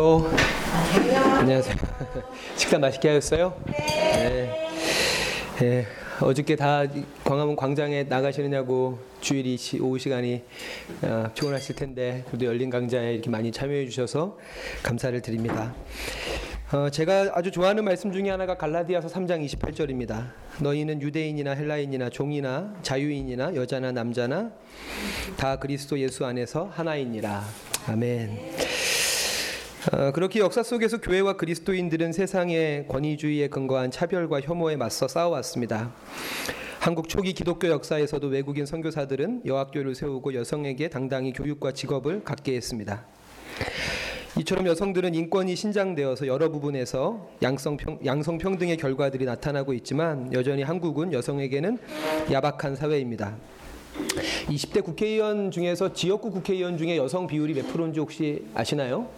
어, 안녕하세요. 식사 맛있게 하셨어요? 네. 네. 어저께 다 광화문 광장에 나가시느냐고 주일이 시- 오후 시간이 어, 피곤하실 텐데 그래도 열린 강좌에 이렇게 많이 참여해 주셔서 감사를 드립니다. 어, 제가 아주 좋아하는 말씀 중에 하나가 갈라디아서 3장 28절입니다. 너희는 유대인이나 헬라인이나 종이나 자유인이나 여자나 남자나 다 그리스도 예수 안에서 하나이니라. 아멘. 어, 그렇게 역사 속에서 교회와 그리스도인들은 세상의 권위주의에 근거한 차별과 혐오에 맞서 싸워왔습니다. 한국 초기 기독교 역사에서도 외국인 선교사들은 여학교를 세우고 여성에게 당당히 교육과 직업을 갖게 했습니다. 이처럼 여성들은 인권이 신장되어서 여러 부분에서 양성평, 양성평등의 결과들이 나타나고 있지만 여전히 한국은 여성에게는 야박한 사회입니다. 20대 국회의원 중에서 지역구 국회의원 중에 여성 비율이 몇 프로인지 혹시 아시나요?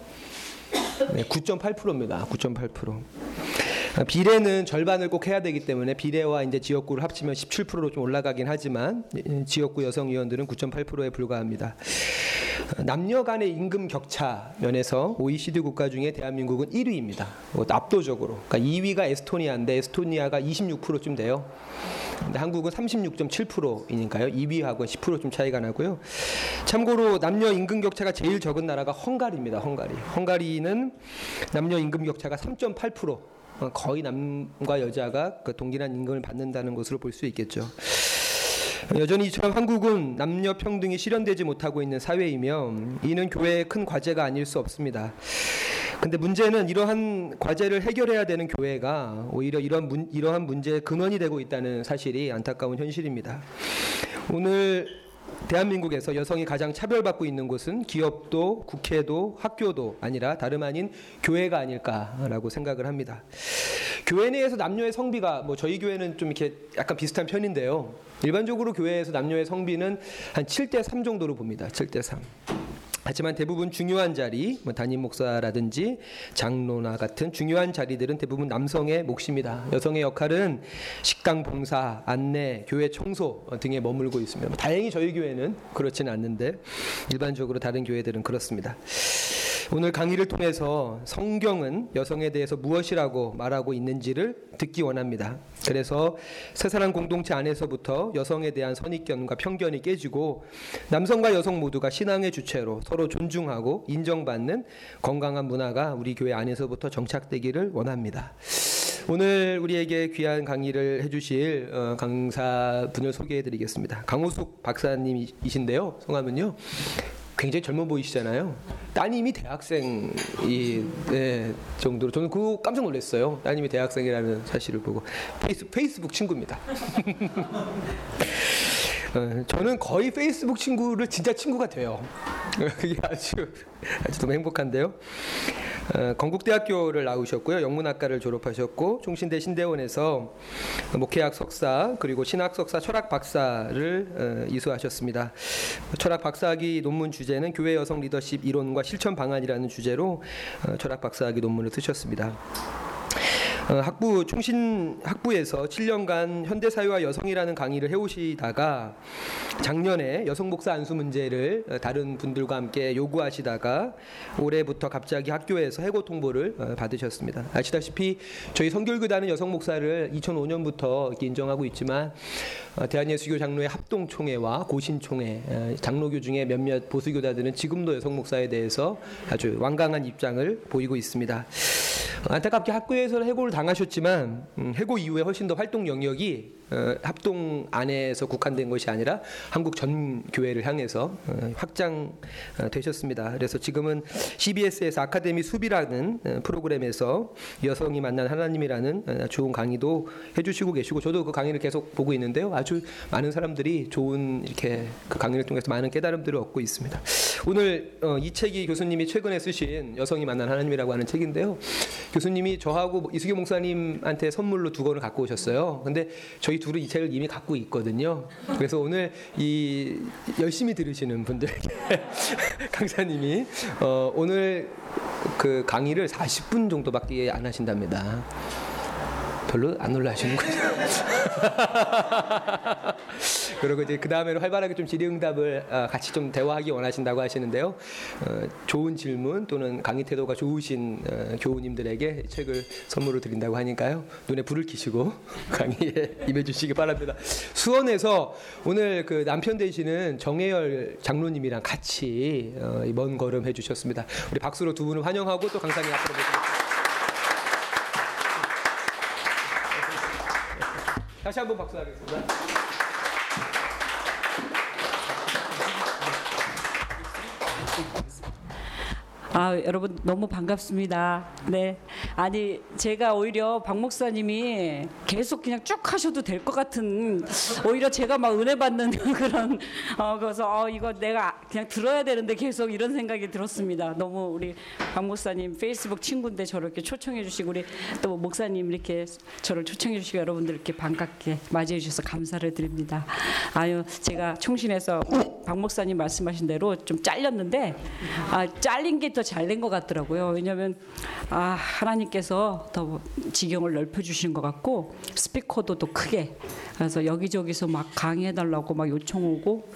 네, 9.8%입니다. 9.8%. 아, 비례는 절반을 꼭 해야 되기 때문에 비례와 이제 지역구를 합치면 17%로 좀 올라가긴 하지만 예, 지역구 여성 의원들은 9.8%에 불과합니다. 어, 남녀 간의 임금 격차 면에서 OECD 국가 중에 대한민국은 1위입니다. 뭐 압도적으로. 그러니까 2위가 에스토니아인데 에스토니아가 26%쯤 돼요. 근데 한국은 36.7%이니까요. 2위하고 10%좀 차이가 나고요. 참고로 남녀 임금 격차가 제일 적은 나라가 헝가리입니다. 헝가리. 헝가리는 남녀 임금 격차가 3.8%. 어, 거의 남과 여자가 그 동일한 임금을 받는다는 것으로 볼 수 있겠죠. 여전히 이처럼 한국은 남녀 평등이 실현되지 못하고 있는 사회이며 이는 교회의 큰 과제가 아닐 수 없습니다. 근데 문제는 이러한 과제를 해결해야 되는 교회가 오히려 이런 문, 이러한 문제의 근원이 되고 있다는 사실이 안타까운 현실입니다. 오늘 대한민국에서 여성이 가장 차별받고 있는 곳은 기업도 국회도 학교도 아니라 다름 아닌 교회가 아닐까라고 생각을 합니다. 교회 내에서 남녀의 성비가 뭐 저희 교회는 좀 이렇게 약간 비슷한 편인데요. 일반적으로 교회에서 남녀의 성비는 한 7대 3 정도로 봅니다. 7대 3. 하지만 대부분 중요한 자리, 뭐 담임 목사라든지 장로나 같은 중요한 자리들은 대부분 남성의 몫입니다. 여성의 역할은 식당 봉사, 안내, 교회 청소 등에 머물고 있습니다. 뭐 다행히 저희 교회는 그렇지는 않는데 일반적으로 다른 교회들은 그렇습니다. 오늘 강의를 통해서 성경은 여성에 대해서 무엇이라고 말하고 있는지를 듣기 원합니다. 그래서 새사랑 공동체 안에서부터 여성에 대한 선입견과 편견이 깨지고 남성과 여성 모두가 신앙의 주체로 서로 존중하고 인정받는 건강한 문화가 우리 교회 안에서부터 정착되기를 원합니다. 오늘 우리에게 귀한 강의를 해주실 어, 강사분을 소개해드리겠습니다. 강호숙 박사님이신데요. 성함은요. 굉장히 젊어 보이시잖아요. 따님이 대학생 이 네, 정도로 저는 그거 깜짝 놀랐어요. 따님이 대학생이라는 사실을 보고 페이스, 페이스북 친구입니다. 어, 저는 거의 페이스북 친구를 진짜 친구가 돼요. 그게 아주 아주 너무 행복한데요. 어, 건국대학교를 나오셨고요. 영문학과를 졸업하셨고 총신대 신대원에서 목회학 석사 그리고 신학 석사 철학 박사를 어, 이수하셨습니다. 철학 박사학위 논문 주제는 교회 여성 리더십 이론과 실천 방안이라는 주제로 어, 철학 박사학위 논문을 쓰셨습니다. 어, 학부 총신 학부에서 7년간 현대 사회와 여성이라는 강의를 해오시다가 작년에 여성 목사 안수 문제를 어, 다른 분들과 함께 요구하시다가 올해부터 갑자기 학교에서 해고 통보를 어, 받으셨습니다. 아시다시피 저희 성결교단은 여성 목사를 2005년부터 인정하고 있지만 어, 대한예수교 장로회 합동총회와 고신총회 어, 장로교 중에 몇몇 보수교단들은 지금도 여성 목사에 대해서 아주 완강한 입장을 보이고 있습니다. 안타깝게 학교에서 해고를 당하셨지만 음, 해고 이후에 훨씬 더 활동 영역이 어, 합동 안에서 국한된 것이 아니라 한국 전 교회를 향해서 어, 확장 어, 되셨습니다. 그래서 지금은 CBS에서 아카데미 수비라는 어, 프로그램에서 여성이 만난 하나님이라는 어, 좋은 강의도 해주시고 계시고 저도 그 강의를 계속 보고 있는데요. 아주 많은 사람들이 좋은 이렇게 그 강의를 통해서 많은 깨달음들을 얻고 있습니다. 오늘 어, 이 책이 교수님이 최근에 쓰신 여성이 만난 하나님이라고 하는 책인데요. 교수님이 저하고 이수교 목사 님한테 선물로 두 권을 갖고 오셨어요. 근데 저희 둘은 이 책을 이미 갖고 있거든요. 그래서 오늘 이 열심히 들으시는 분들에게 강사님이 어, 오늘 그 강의를 40분 정도밖에 안 하신답니다. 별로 안 놀라시는 거죠? 그리고 이제 그 다음에는 활발하게 좀 질의응답을 아, 같이 좀 대화하기 원하신다고 하시는데요. 어, 좋은 질문 또는 강의 태도가 좋으신 어, 교우님들에게 책을 선물로 드린다고 하니까요. 눈에 불을 켜시고 강의에 임해주시기 바랍니다. 수원에서 오늘 그 남편 되시는 정혜열 장로님이랑 같이 어, 이먼 걸음 해주셨습니다. 우리 박수로 두 분을 환영하고 또 강사님 앞으로 모시겠습니다. 다시 한번 박수 하겠습니다. 아, 여러분 너무 반갑습니다. 네. 아니, 제가 오히려 박 목사님이 계속 그냥 쭉 하셔도 될 것 같은 오히려 제가 막 은혜 받는 그런 어 그래서 어 이거 내가 그냥 들어야 되는데 계속 이런 생각이 들었습니다. 너무 우리 박 목사님 페이스북 친구인데 저를 이렇게 초청해 주시고 우리 또 목사님 이렇게 저를 초청해 주시고 여러분들 이렇게 반갑게 맞이해 주셔서 감사를 드립니다. 아유, 제가 총신에서 박 목사님 말씀하신 대로 좀 잘렸는데 아, 잘린 게더 잘 된 것 같더라고요. 왜냐하면 아, 하나님께서 더 지경을 넓혀 주신 것 같고 스피커도 더 크게 그래서 여기저기서 막 강의해 달라고 막 요청 오고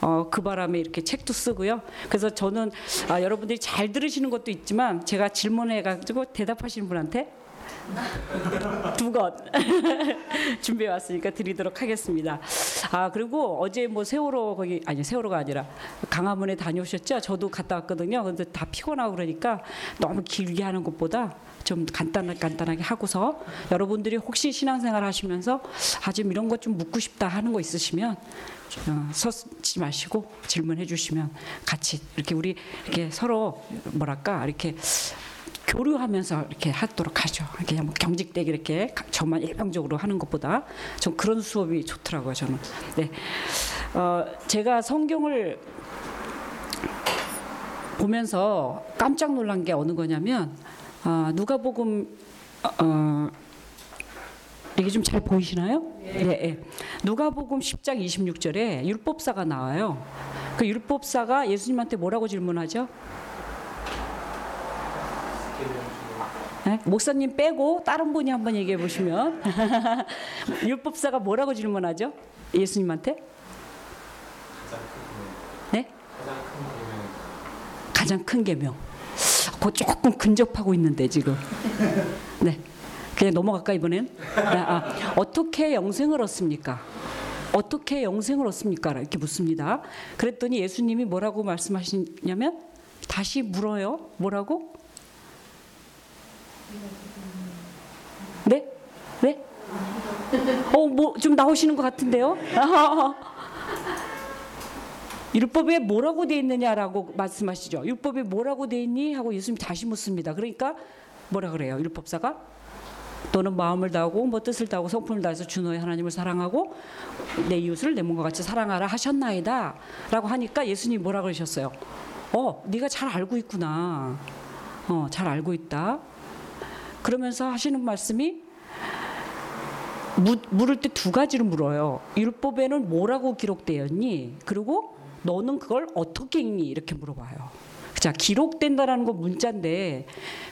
어, 그 바람에 이렇게 책도 쓰고요. 그래서 저는 아, 여러분들이 잘 들으시는 것도 있지만 제가 질문해 가지고 대답하시는 분한테 두것 준비해 왔으니까 드리도록 하겠습니다. 아 그리고 어제 뭐 세월호 거기 아니 세월호가 아니라 강화문에 다녀오셨죠? 저도 갔다 왔거든요. 근데 다 피곤하고 그러니까 너무 길게 하는 것보다 좀 간단하게 간단하게 하고서 여러분들이 혹시 신앙생활 하시면서 아좀 이런 것 좀 묻고 싶다 하는 거 있으시면 어, 서지 마시고 질문해 주시면 같이 이렇게 우리 이렇게 서로 뭐랄까 이렇게 교류하면서 이렇게 하도록 하죠. 그냥 뭐 경직되게 이렇게 가- 저만 일방적으로 하는 것보다 좀 그런 수업이 좋더라고요. 저는. 네. 어, 제가 성경을 보면서 깜짝 놀란 게 어느 거냐면 어, 누가복음 어, 이게 좀 잘 보이시나요? 네. 네. 누가복음 10장 26절에 율법사가 나와요. 그 율법사가 예수님한테 뭐라고 질문하죠? 네? 목사님 빼고 다른 분이 한번 얘기해 보시면 율법사가 뭐라고 질문하죠? 예수님한테? 네? 가장 큰 계명. 그거 조금 근접하고 있는데 지금. 네. 그냥 넘어갈까 이번엔? 아, 아, 어떻게 영생을 얻습니까? 어떻게 영생을 얻습니까? 이렇게 묻습니다. 그랬더니 예수님이 뭐라고 말씀하시냐면 다시 물어요. 뭐라고? 네? 네? 어, 뭐 좀 나오시는 것 같은데요? 율법에 뭐라고 돼 있느냐라고 말씀하시죠. 율법에 뭐라고 돼 있니? 하고 예수님 다시 묻습니다. 그러니까 뭐라 그래요? 율법사가 너는 마음을 다하고 뭐 뜻을 다하고 성품을 다해서 주 너의 하나님을 사랑하고 내 이웃을 내 몸과 같이 사랑하라 하셨나이다라고 하니까 예수님이 뭐라 그러셨어요? 어, 네가 잘 알고 있구나. 어, 잘 알고 있다. 그러면서 하시는 말씀이 무, 물을 때 두 가지로 물어요. 율법에는 뭐라고 기록되었니? 그리고 너는 그걸 어떻게 읽니? 이렇게 물어봐요. 자, 기록된다라는 건 문자인데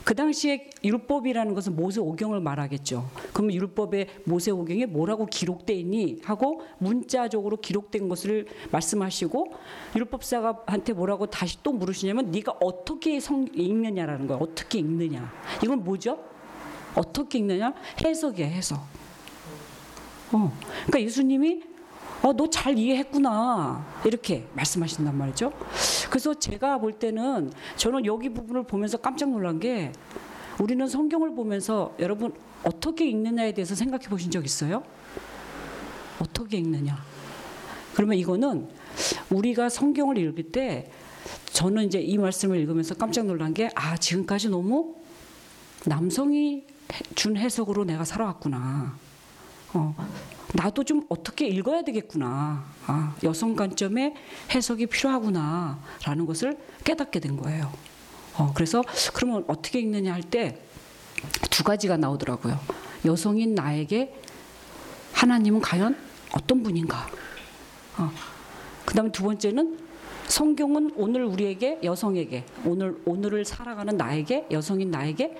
그 당시에 율법이라는 것은 모세 오경을 말하겠죠. 그러면 율법의 모세 오경에 뭐라고 기록돼 있니? 하고 문자적으로 기록된 것을 말씀하시고 율법사가한테 뭐라고 다시 또 물으시냐면 네가 어떻게 성 읽느냐라는 거예요. 어떻게 읽느냐. 이건 뭐죠? 어떻게 읽느냐? 해석이에요, 해석. 어. 그러니까 예수님이 어, 너 잘 이해했구나. 이렇게 말씀하신단 말이죠. 그래서 제가 볼 때는 저는 여기 부분을 보면서 깜짝 놀란 게 우리는 성경을 보면서 여러분 어떻게 읽느냐에 대해서 생각해 보신 적 있어요? 어떻게 읽느냐? 그러면 이거는 우리가 성경을 읽을 때 저는 이제 이 말씀을 읽으면서 깜짝 놀란 게 아, 지금까지 너무 남성이 해- 준 해석으로 내가 살아왔구나. 어, 나도 좀 어떻게 읽어야 되겠구나. 아, 여성 관점의 해석이 필요하구나라는 것을 깨닫게 된 거예요. 어, 그래서 그러면 어떻게 읽느냐 할 때 두 가지가 나오더라고요. 여성인 나에게 하나님은 과연 어떤 분인가? 어, 그 다음에 두 번째는 성경은 오늘 우리에게 여성에게 오늘 오늘을 살아가는 나에게 여성인 나에게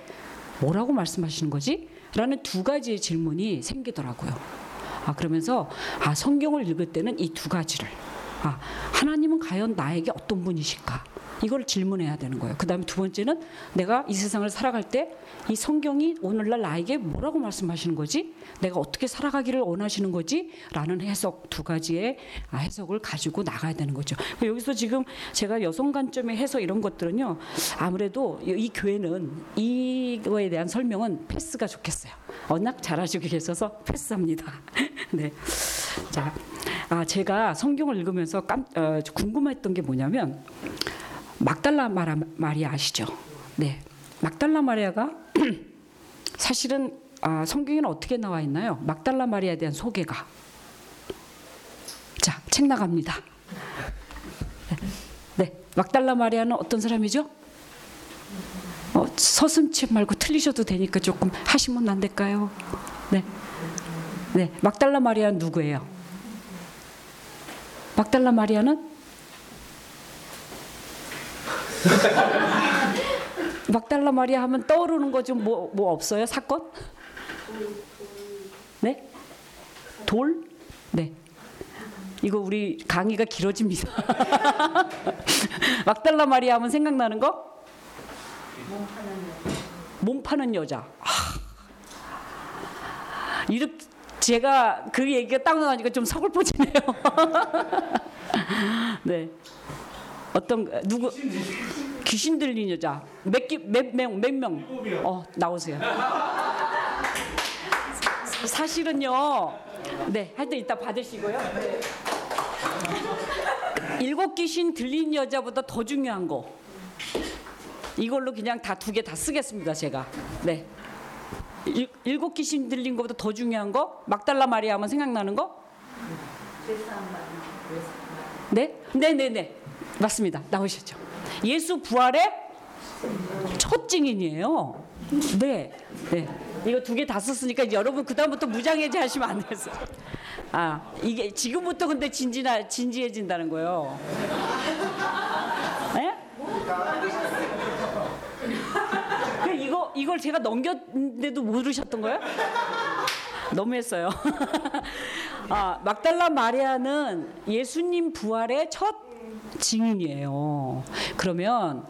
뭐라고 말씀하시는 거지? 라는 두 가지의 질문이 생기더라고요. 아 그러면서 아 성경을 읽을 때는 이 두 가지를 아 하나님은 과연 나에게 어떤 분이실까? 이걸 질문해야 되는 거예요. 그 다음에 두 번째는 내가 이 세상을 살아갈 때 이 성경이 오늘날 나에게 뭐라고 말씀하시는 거지? 내가 어떻게 살아가기를 원하시는 거지? 라는 해석 두 가지의 아, 해석을 가지고 나가야 되는 거죠. 여기서 지금 제가 여성 관점의 해석 이런 것들은요. 아무래도 이 교회는 이거에 대한 설명은 패스가 좋겠어요. 워낙 잘하시고 계셔서 패스합니다. 네. 자, 아, 제가 성경을 읽으면서 깜, 어, 궁금했던 게 뭐냐면 막달라 마라, 마리아 아시죠? 네. 막달라 마리아가 사실은 아, 성경에는 어떻게 나와 있나요? 막달라 마리아에 대한 소개가 자, 책 나갑니다. 네. 막달라 마리아는 어떤 사람이죠? 어, 서슴치 말고 틀리셔도 되니까 조금 하시면 안 될까요? 네. 네. 막달라 마리아는 누구예요? 막달라 마리아는 막달라 마리아 하면 떠오르는 거좀뭐뭐 없어요? 사건? 네? 돌? 네. 이거 우리 강의가 길어집니다. 막달라 마리아 하면 생각나는 거? 몸 파는 여자. 아. 이렇게 제가 그 얘기가 딱 나가니까 좀 서글퍼지네요. 네. 어떤 누구 귀신 들린 여자 몇명몇 명? 어 나오세요. 사실은요. 네, 하여튼 이따 받으시고요. 네. 일곱 귀신 들린 여자보다 더 중요한 거. 이걸로 그냥 다 두 개 다 쓰겠습니다, 제가. 네. 일, 일곱 귀신 들린 것보다 더 중요한 거? 막달라 마리아 하면 생각나는 거? 네? 네, 네, 네. 맞습니다. 나오셨죠. 예수 부활의 첫 증인이에요. 네. 네. 이거 두 개 다 썼으니까 여러분 그다음부터 무장해제 하시면 안 됐어요. 아, 이게 지금부터 근데 진지나 진지해진다는 거예요. 네? 그 이거 이걸 제가 넘겼는데도 모르셨던 거예요? 너무했어요. 아, 막달라 마리아는 예수님 부활의 첫 증인이에요. 그러면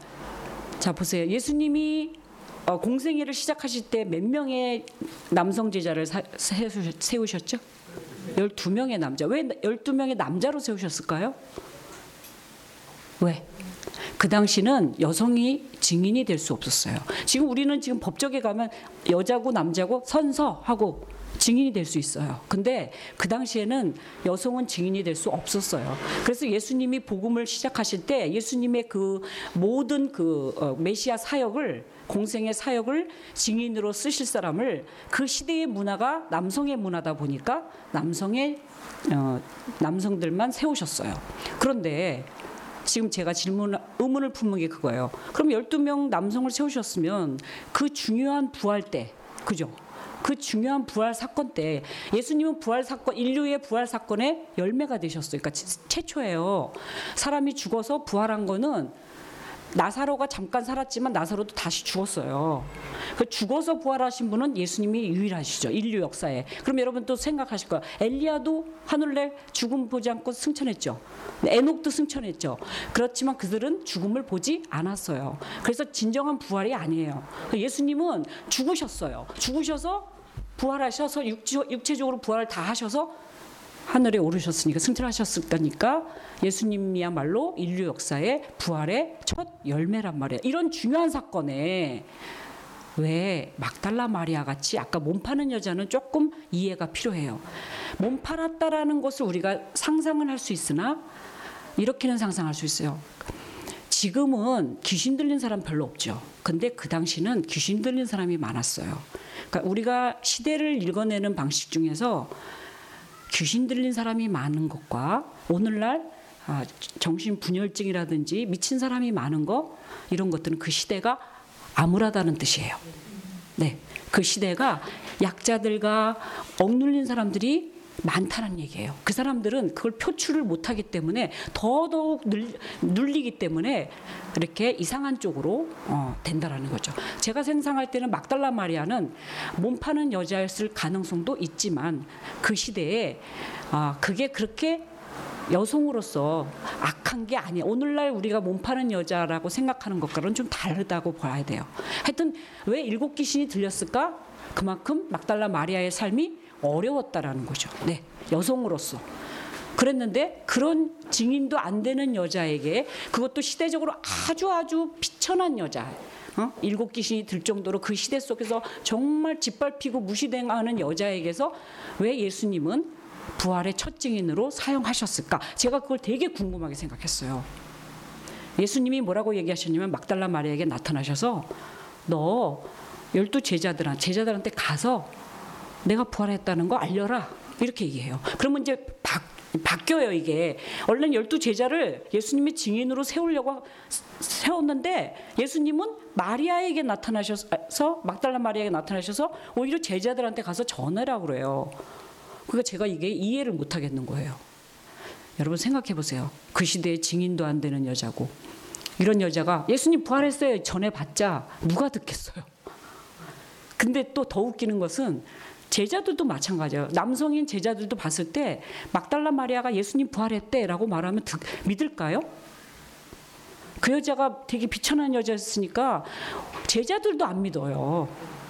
자 보세요. 예수님이 어, 공생애를 시작하실 때 몇 명의 남성 제자를 사, 세우셨, 세우셨죠? 12명의 남자. 왜 12명의 남자로 세우셨을까요? 왜? 그 당시는 여성이 증인이 될 수 없었어요. 지금 우리는 지금 법적에 가면 여자고 남자고 선서하고 증인이 될 수 있어요. 근데 그 당시에는 여성은 증인이 될 수 없었어요. 그래서 예수님이 복음을 시작하실 때 예수님의 그 모든 그 어, 메시아 사역을 공생의 사역을 증인으로 쓰실 사람을 그 시대의 문화가 남성의 문화다 보니까 남성의 어, 남성들만 세우셨어요. 그런데 지금 제가 질문 의문을 품는 게 그거예요. 그럼 12명 남성을 세우셨으면 그 중요한 부활 때 그죠? 그 중요한 부활 사건 때 예수님은 부활 사건 인류의 부활 사건의 열매가 되셨어요. 그러니까 최초예요. 사람이 죽어서 부활한 거는 나사로가 잠깐 살았지만 나사로도 다시 죽었어요. 그 죽어서 부활하신 분은 예수님이 유일하시죠. 인류 역사에. 그럼 여러분 또 생각하실 거예요. 엘리야도 하늘에 죽음 보지 않고 승천했죠. 에녹도 승천했죠. 그렇지만 그들은 죽음을 보지 않았어요. 그래서 진정한 부활이 아니에요. 예수님은 죽으셨어요. 죽으셔서 부활하셔서 육체, 적으로 부활을 다 하셔서 하늘에 오르셨으니까 승천하셨을 거니까 예수님이야말로 인류 역사의 부활의 첫 열매란 말이에요. 이런 중요한 사건에 왜 막달라 마리아 같이 아까 몸 파는 여자는 조금 이해가 필요해요. 몸 팔았다라는 것을 우리가 상상은 할 수 있으나 이렇게는 상상할 수 있어요. 지금은 귀신 들린 사람 별로 없죠. 근데 그 당시는 귀신 들린 사람이 많았어요. 그러니까 우리가 시대를 읽어내는 방식 중에서 귀신 들린 사람이 많은 것과 오늘날 아, 정신 분열증이라든지 미친 사람이 많은 거 이런 것들은 그 시대가 암울하다는 뜻이에요. 네, 그 시대가 약자들과 억눌린 사람들이 많다는 얘기예요. 그 사람들은 그걸 표출을 못하기 때문에 더더욱 늘, 눌리기 때문에 이렇게 이상한 쪽으로 어, 된다라는 거죠. 제가 생각할 때는 막달라 마리아는 몸 파는 여자였을 가능성도 있지만 그 시대에 아, 그게 그렇게 여성으로서 악한 게 아니에요. 오늘날 우리가 몸 파는 여자라고 생각하는 것과는 좀 다르다고 봐야 돼요. 하여튼 왜 일곱 귀신이 들렸을까? 그만큼 막달라 마리아의 삶이 어려웠다라는 거죠. 네, 여성으로서. 그랬는데 그런 증인도 안 되는 여자에게 그것도 시대적으로 아주 아주 비천한 여자. 어? 일곱 귀신이 들 정도로 그 시대 속에서 정말 짓밟히고 무시당하는 여자에게서 왜 예수님은 부활의 첫 증인으로 사용하셨을까? 제가 그걸 되게 궁금하게 생각했어요. 예수님이 뭐라고 얘기하셨냐면 막달라 마리아에게 나타나셔서 너 열두 제자들한 제자들한테 가서 내가 부활했다는 거 알려라 이렇게 얘기해요. 그러면 이제 바, 바뀌어요 이게. 원래는 열두 제자를 예수님이 증인으로 세우려고 세웠는데 예수님은 마리아에게 나타나셔서 막달라 마리아에게 나타나셔서 오히려 제자들한테 가서 전해라 그래요. 그러니까 제가 이게 이해를 못 하겠는 거예요. 여러분 생각해 보세요. 그 시대에 증인도 안 되는 여자고 이런 여자가 예수님 부활했어요 전해봤자 누가 듣겠어요. 근데 또 더 웃기는 것은 제자들도 마찬가지예요. 남성인 제자들도 봤을 때 막달라 마리아가 예수님 부활했대라고 말하면 듣, 믿을까요? 그 여자가 되게 비천한 여자였으니까 제자들도 안 믿어요.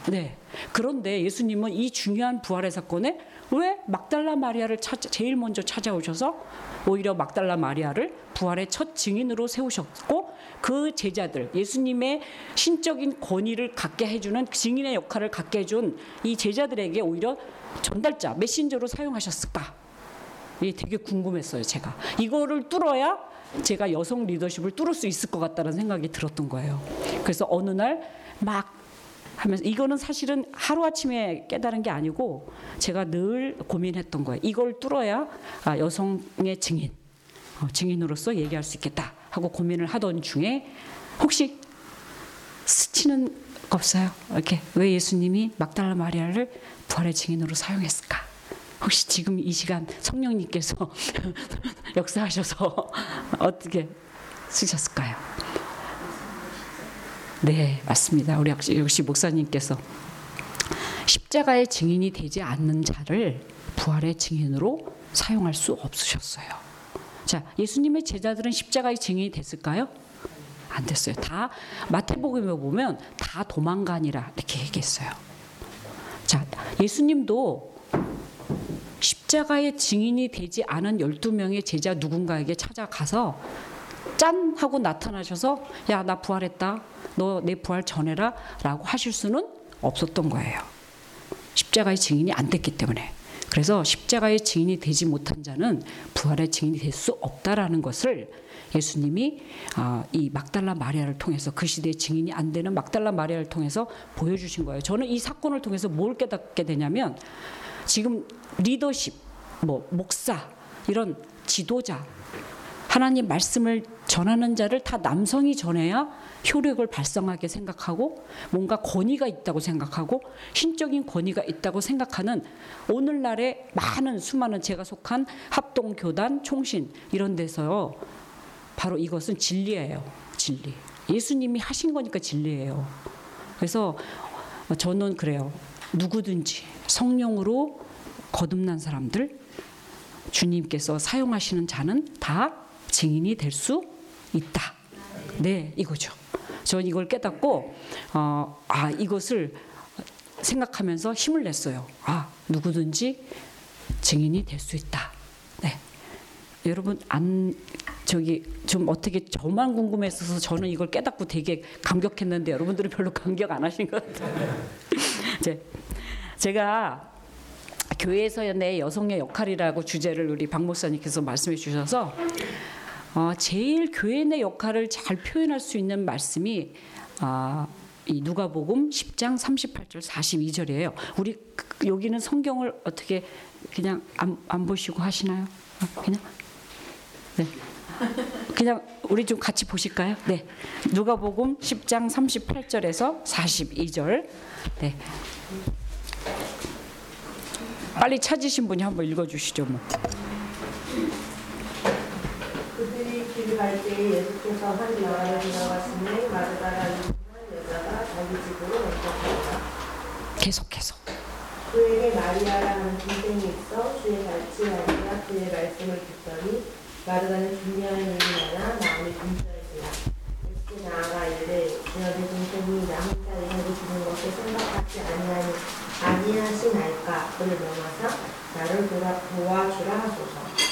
네. 그런데 예수님은 이 중요한 부활의 사건에 왜 막달라 마리아를 찾아, 제일 먼저 찾아오셔서 오히려 막달라 마리아를 부활의 첫 증인으로 세우셨고 그 제자들 예수님의 신적인 권위를 갖게 해주는 증인의 역할을 갖게 해준 이 제자들에게 오히려 전달자 메신저로 사용하셨을까? 이게 되게 궁금했어요 제가 이거를 뚫어야 제가 여성 리더십을 뚫을 수 있을 것 같다는 생각이 들었던 거예요. 그래서 어느 날 막 하면서 이거는 사실은 하루 아침에 깨달은 게 아니고 제가 늘 고민했던 거예요. 이걸 뚫어야 아, 여성의 증인, 어, 증인으로서 얘기할 수 있겠다 하고 고민을 하던 중에 혹시 스치는 거 없어요? 이렇게 왜 예수님이 막달라 마리아를 부활의 증인으로 사용했을까? 혹시 지금 이 시간 성령님께서 역사하셔서 어떻게 쓰셨을까요? 네, 맞습니다. 우리 역시, 역시 목사님께서 십자가의 증인이 되지 않는 자를 부활의 증인으로 사용할 수 없으셨어요. 자, 예수님의 제자들은 십자가의 증인이 됐을까요? 안 됐어요. 다 마태복음에 보면 다 도망가니라 이렇게 얘기했어요. 자, 예수님도 십자가의 증인이 되지 않은 12명의 제자 누군가에게 찾아가서 짠 하고 나타나셔서 야 나 부활했다 너 내 부활 전해라 라고 하실 수는 없었던 거예요 십자가의 증인이 안 됐기 때문에 그래서 십자가의 증인이 되지 못한 자는 부활의 증인이 될 수 없다라는 것을 예수님이 아, 이 막달라 마리아를 통해서 그 시대의 증인이 안 되는 막달라 마리아를 통해서 보여주신 거예요. 저는 이 사건을 통해서 뭘 깨닫게 되냐면 지금 리더십 뭐 목사 이런 지도자 하나님 말씀을 전하는 자를 다 남성이 전해야 효력을 발성하게 생각하고 뭔가 권위가 있다고 생각하고 신적인 권위가 있다고 생각하는 오늘날의 많은 수많은 제가 속한 합동 교단 총신 이런 데서요. 바로 이것은 진리예요. 진리. 예수님이 하신 거니까 진리예요. 그래서 저는 그래요. 누구든지 성령으로 거듭난 사람들 주님께서 사용하시는 자는 다 증인이 될 수 있다. 네, 이거죠. 저는 이걸 깨닫고 어, 아 이것을 생각하면서 힘을 냈어요. 아 누구든지 증인이 될 수 있다. 네, 여러분 안 저기 좀 어떻게 저만 궁금했어서 저는 이걸 깨닫고 되게 감격했는데 여러분들은 별로 감격 안 하신 것 같아요. 제가 교회에서 내 여성의 역할이라고 주제를 우리 박 목사님께서 말씀해 주셔서 어, 제일 교회 내 역할을 잘 표현할 수 있는 말씀이 어, 이 누가복음 10장 38절 42절이에요. 우리 그- 여기는 성경을 어떻게 그냥 안, 안 보시고 하시나요? 어, 그냥 네. 그냥 우리 좀 같이 보실까요? 네. 누가복음 10장 38절에서 42절. 네. 빨리 찾으신 분이 한번 읽어 주시죠. 뭐. 그들이 길을 갈 때에 예수께서 한 나라로 들어가시니 마르다라는 여자가 자기 집으로 옮겼다. 계속해서. 그에게 마리아라는 동생이 있어 주의 마리아 그의 말씀을 듣더니 마르다는 준비하는 일이 많아 마음이 분주해지라. 예수께 나아가 이르되 내 동생이 나 혼자 일하고 주는 것을 생각하지 아니하니 아니하시나이까 그를 명하사 나를 도와, 도와주라 하소서.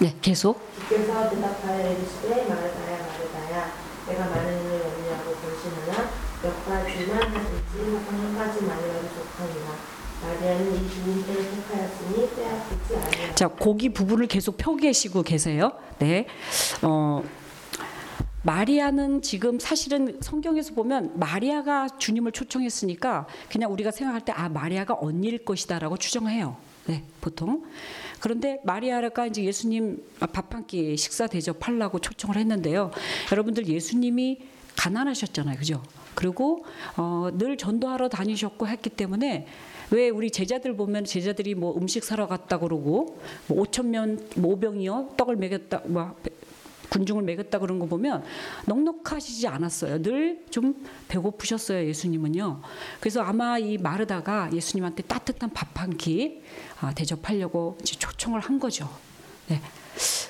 네, 계속. 주께서 대답하여 이르시되 마르다야 마르다야 내가 많은 일을 염려하고 근심하나 몇 가지만 하든지 혹은 한 가지만이라도 좋거니와 마리아는 이 좋은 때를 택하였으니 빼앗기지 아니하리라 자, 거기 부분을 계속 펴계시고 계세요. 네. 어, 마리아는 지금 사실은 성경에서 보면 마리아가 주님을 초청했으니까 그냥 우리가 생각할 때 아, 마리아가 언니일 것이다라고 추정해요. 네, 보통. 그런데 마리아가 이제 예수님 밥 한 끼 식사 대접하려고 초청을 했는데요. 여러분들 예수님이 가난하셨잖아요. 그죠? 그리고 어, 늘 전도하러 다니셨고 했기 때문에 왜 우리 제자들 보면 제자들이 뭐 음식 사러 갔다 그러고 뭐 5천 명뭐 5병이요 떡을 먹였다 뭐 군중을 먹였다 그런 거 보면 넉넉하시지 않았어요. 늘 좀 배고프셨어요. 예수님은요. 그래서 아마 이 마르다가 예수님한테 따뜻한 밥 한끼 아, 대접하려고 이제 초청을 한 거죠. 네.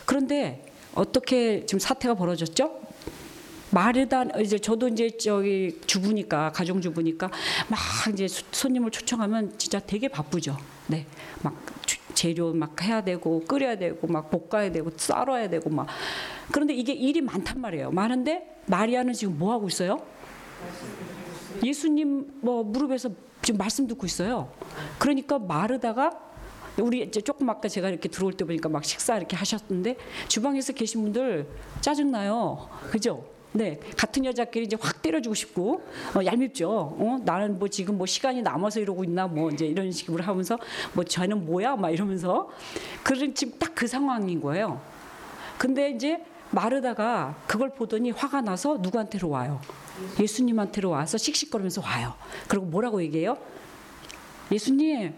그런데 어떻게 지금 사태가 벌어졌죠? 마르다 이제 저도 이제 저기 주부니까 가정 주부니까 막 이제 수- 손님을 초청하면 진짜 되게 바쁘죠. 네, 막 주- 재료 막 해야 되고 끓여야 되고 막 볶아야 되고 썰어야 되고 막 그런데 이게 일이 많단 말이에요. 많은데 마리아는 지금 뭐 하고 있어요? 예수님 뭐 무릎에서 지금 말씀 듣고 있어요. 그러니까 마르다가 우리 이제 조금 아까 제가 이렇게 들어올 때 보니까 막 식사 이렇게 하셨는데 주방에서 계신 분들 짜증 나요. 그죠? 네, 같은 여자끼리 이제 확 때려주고 싶고 어, 얄밉죠. 어, 나는 뭐 지금 뭐 시간이 남아서 이러고 있나 뭐 이제 이런 식으로 하면서 뭐 저는 뭐야 막 이러면서 그런 지금 딱 그 상황인 거예요. 근데 이제 마르다가 그걸 보더니 화가 나서 누구한테로 와요? 예수님한테로 와서 씩씩거리면서 와요. 그리고 뭐라고 얘기해요? 예수님,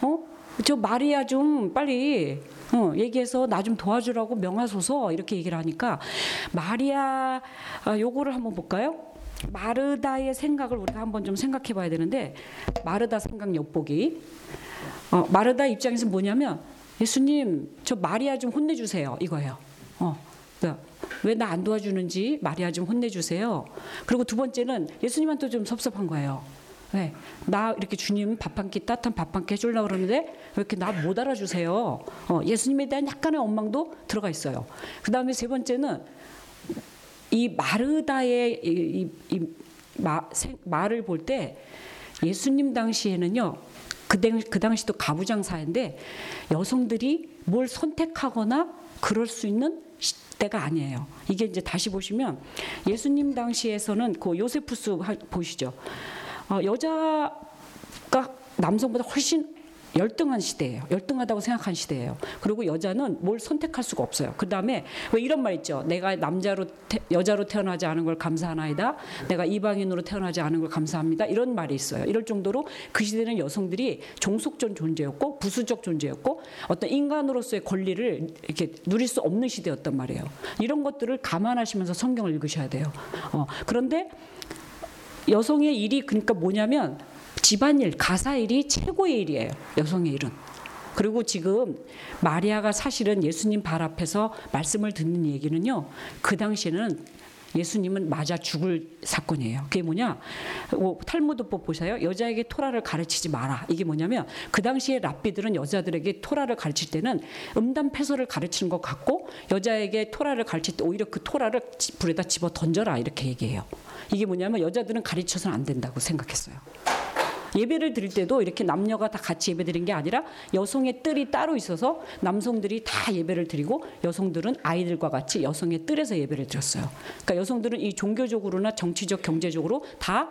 어? 저 마리아 좀 빨리 어, 얘기해서 나 좀 도와주라고 명하소서 이렇게 얘기를 하니까 마리아 아, 요거를 한번 볼까요? 마르다의 생각을 우리가 한번 좀 생각해 봐야 되는데 마르다 생각 엿보기 어, 마르다 입장에서 뭐냐면 예수님 저 마리아 좀 혼내주세요 이거예요. 어, 왜나 안 도와주는지 마리아 좀 혼내주세요. 그리고 두 번째는 예수님한테 좀 섭섭한 거예요. 네, 나 이렇게 주님 밥 한 끼 따뜻한 밥 한 끼 해주려고 그러는데 왜 이렇게 나 못 알아주세요? 어, 예수님에 대한 약간의 원망도 들어가 있어요. 그 다음에 세 번째는 이 마르다의 이, 이, 이 마, 생, 말을 볼 때 예수님 당시에는요 그, 당, 그 당시도 가부장사인데 여성들이 뭘 선택하거나 그럴 수 있는 때가 아니에요. 이게 이제 다시 보시면 예수님 당시에서는 그 요세푸스 하- 보시죠. 어, 여자가 남성보다 훨씬 열등한 시대예요. 열등하다고 생각한 시대예요. 그리고 여자는 뭘 선택할 수가 없어요. 그 다음에 왜 이런 말 있죠? 내가 남자로 태, 여자로 태어나지 않은 걸 감사하나이다. 내가 이방인으로 태어나지 않은 걸 감사합니다. 이런 말이 있어요. 이럴 정도로 그 시대는 여성들이 종속적 존재였고 부수적 존재였고 어떤 인간으로서의 권리를 이렇게 누릴 수 없는 시대였단 말이에요. 이런 것들을 감안하시면서 성경을 읽으셔야 돼요. 어, 그런데 여성의 일이 그러니까 뭐냐면 집안일, 가사일이 최고의 일이에요. 여성의 일은. 그리고 지금 마리아가 사실은 예수님 발 앞에서 말씀을 듣는 얘기는요. 그 당시에는 예수님은 맞아 죽을 사건이에요. 그게 뭐냐? 어, 탈무드법 보세요. 여자에게 토라를 가르치지 마라. 이게 뭐냐면 그 당시에 랍비들은 여자들에게 토라를 가르칠 때는 음담 패설을 가르치는 것 같고 여자에게 토라를 가르칠 때 오히려 그 토라를 지- 불에다 집어 던져라 이렇게 얘기해요. 이게 뭐냐면 여자들은 가르쳐서는 안 된다고 생각했어요. 예배를 드릴 때도 이렇게 남녀가 다 같이 예배 드린 게 아니라 여성의 뜰이 따로 있어서 남성들이 다 예배를 드리고 여성들은 아이들과 같이 여성의 뜰에서 예배를 드렸어요. 그러니까 여성들은 이 종교적으로나 정치적 경제적으로 다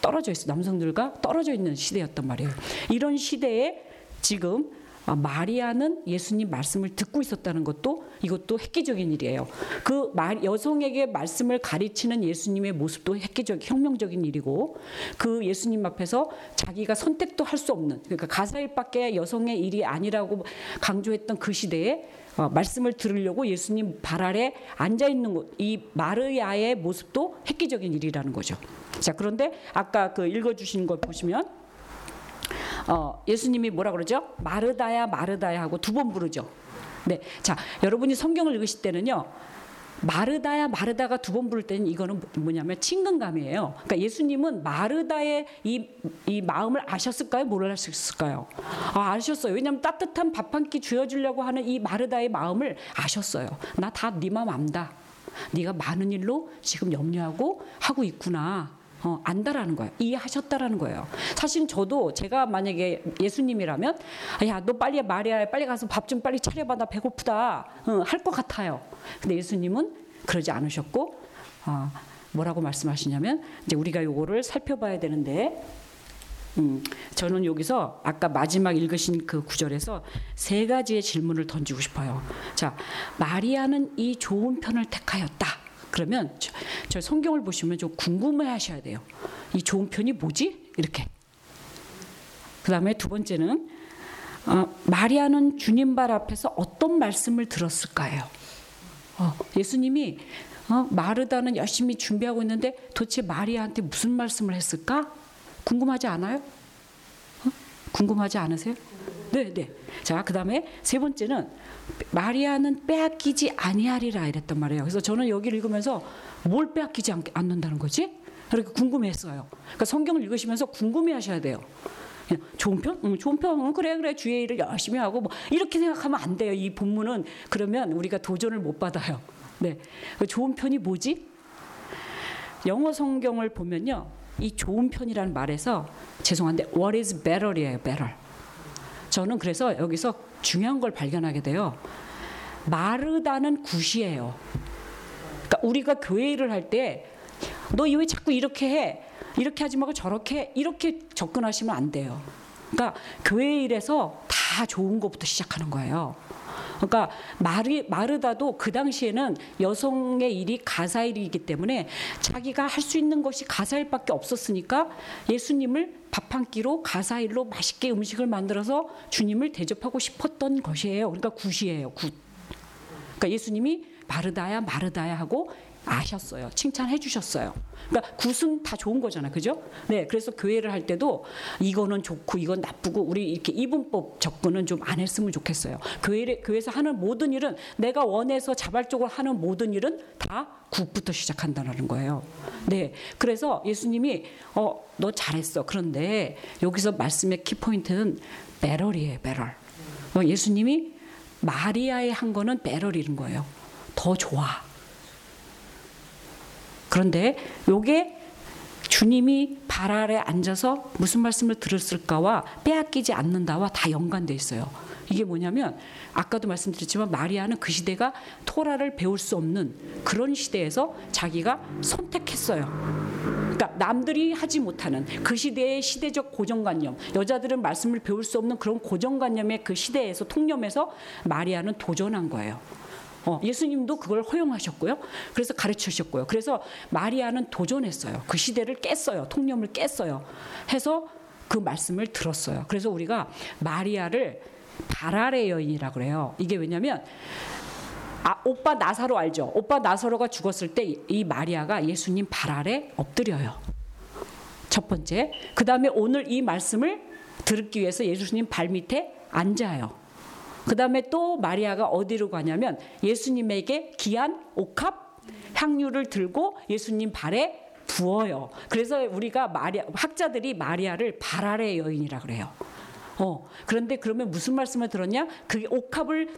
떨어져 있어. 남성들과 떨어져 있는 시대였단 말이에요. 이런 시대에 지금 아, 마리아는 예수님 말씀을 듣고 있었다는 것도 이것도 획기적인 일이에요. 그 말- 여성에게 말씀을 가르치는 예수님의 모습도 획기적, 혁명적인 일이고 그 예수님 앞에서 자기가 선택도 할 수 없는 그러니까 가사일밖에 여성의 일이 아니라고 강조했던 그 시대에 어, 말씀을 들으려고 예수님 발 아래 앉아 있는 것, 이 마르야의 모습도 획기적인 일이라는 거죠. 자 그런데 아까 그 읽어주신 걸 보시면 어, 예수님이 뭐라 그러죠? 마르다야 마르다야 하고 두 번 부르죠. 네, 자 여러분이 성경을 읽으실 때는요. 마르다야 마르다가 두 번 부를 때는 이거는 뭐냐면 친근감이에요. 그러니까 예수님은 마르다의 이, 이 마음을 아셨을까요? 몰랐을까요? 아, 아셨어요. 왜냐하면 따뜻한 밥 한 끼 주어주려고 하는 이 마르다의 마음을 아셨어요. 나 다 네 마음 안다. 네가 많은 일로 지금 염려하고 하고 있구나. 어, 안다라는 거예요. 이해하셨다라는 거예요. 사실 저도 제가 만약에 예수님이라면 야 너 빨리 마리아 빨리 가서 밥 좀 빨리 차려봐 나 배고프다 어, 할것 같아요. 근데 예수님은 그러지 않으셨고 어, 뭐라고 말씀하시냐면 이제 우리가 요거를 살펴봐야 되는데 음, 저는 여기서 아까 마지막 읽으신 그 구절에서 세 가지의 질문을 던지고 싶어요. 자, 마리아는 이 좋은 편을 택하였다. 그러면 저, 저 성경을 보시면 좀 궁금해 하셔야 돼요. 이 좋은 편이 뭐지? 이렇게. 그 다음에 두 번째는 어, 마리아는 주님 발 앞에서 어떤 말씀을 들었을까요? 어, 예수님이 어, 마르다는 열심히 준비하고 있는데 도대체 마리아한테 무슨 말씀을 했을까? 궁금하지 않아요? 어? 궁금하지 않으세요? 네, 네. 자, 그다음에 세 번째는 마리아는 빼앗기지 아니하리라 이랬단 말이에요. 그래서 저는 여기를 읽으면서 뭘 빼앗기지 않, 않는다는 거지? 그렇게 궁금했어요. 그러니까 성경을 읽으시면서 궁금해 하셔야 돼요. 그냥 좋은 편? 응, 좋은 편. 응, 그래 그래 주의 일을 열심히 하고 뭐 이렇게 생각하면 안 돼요. 이 본문은 그러면 우리가 도전을 못 받아요. 네, 그 좋은 편이 뭐지? 영어 성경을 보면요, 이 좋은 편이라는 말에서 죄송한데 what is better이에요, better. 저는 그래서 여기서 중요한 걸 발견하게 돼요. 마르다는 good이에요. 그러니까 우리가 교회 일을 할때 너 왜 자꾸 이렇게 해? 이렇게 하지 말고 저렇게 해. 이렇게 접근하시면 안 돼요. 그러니까 교회 일에서 다 좋은 것부터 시작하는 거예요. 그러니까 마르, 마르다도 그 당시에는 여성의 일이 가사 일이기 때문에 자기가 할 수 있는 것이 가사 일밖에 없었으니까 예수님을 밥 한 끼로 가사 일로 맛있게 음식을 만들어서 주님을 대접하고 싶었던 것이에요. 그러니까 good이에요. good. 그러니까 예수님이 마르다야 마르다야 하고 아셨어요. 칭찬해 주셨어요. 그러니까 굿은 다 좋은 거잖아. 그죠? 네. 그래서 교회를 할 때도 이거는 좋고 이건 나쁘고 우리 이렇게 이분법 접근은 좀 안 했으면 좋겠어요. 교회 교회에서 하는 모든 일은 내가 원해서 자발적으로 하는 모든 일은 다 굿부터 시작한다는 거예요. 네. 그래서 예수님이 어, 너 잘했어. 그런데 여기서 말씀의 키포인트는 배럴이에요. 배럴. 어, 예수님이 마리아의 한 거는 배럴이는 거예요. 더 좋아. 그런데 요게 주님이 발 아래 앉아서 무슨 말씀을 들었을까와 빼앗기지 않는다와 다 연관돼 있어요. 이게 뭐냐면 아까도 말씀드렸지만 마리아는 그 시대가 토라를 배울 수 없는 그런 시대에서 자기가 선택했어요. 그러니까 남들이 하지 못하는 그 시대의 시대적 고정관념, 여자들은 말씀을 배울 수 없는 그런 고정관념의 그 시대에서 통념에서 마리아는 도전한 거예요. 어, 예수님도 그걸 허용하셨고요. 그래서 가르치셨고요. 그래서 마리아는 도전했어요. 그 시대를 깼어요. 통념을 깼어요. 해서 그 말씀을 들었어요. 그래서 우리가 마리아를 발 아래 여인이라 그래요. 이게 왜냐면 아, 오빠 나사로 알죠? 오빠 나사로가 죽었을 때 이 마리아가 예수님 발 아래 엎드려요. 첫 번째. 그 다음에 오늘 이 말씀을 들기 위해서 예수님 발 밑에 앉아요. 그 다음에 또 마리아가 어디로 가냐면 예수님에게 귀한 옥합 향유를 들고 예수님 발에 부어요. 그래서 우리가 마리아 학자들이 마리아를 발 아래 여인이라 그래요. 어, 그런데 그러면 무슨 말씀을 들었냐? 그 옥합을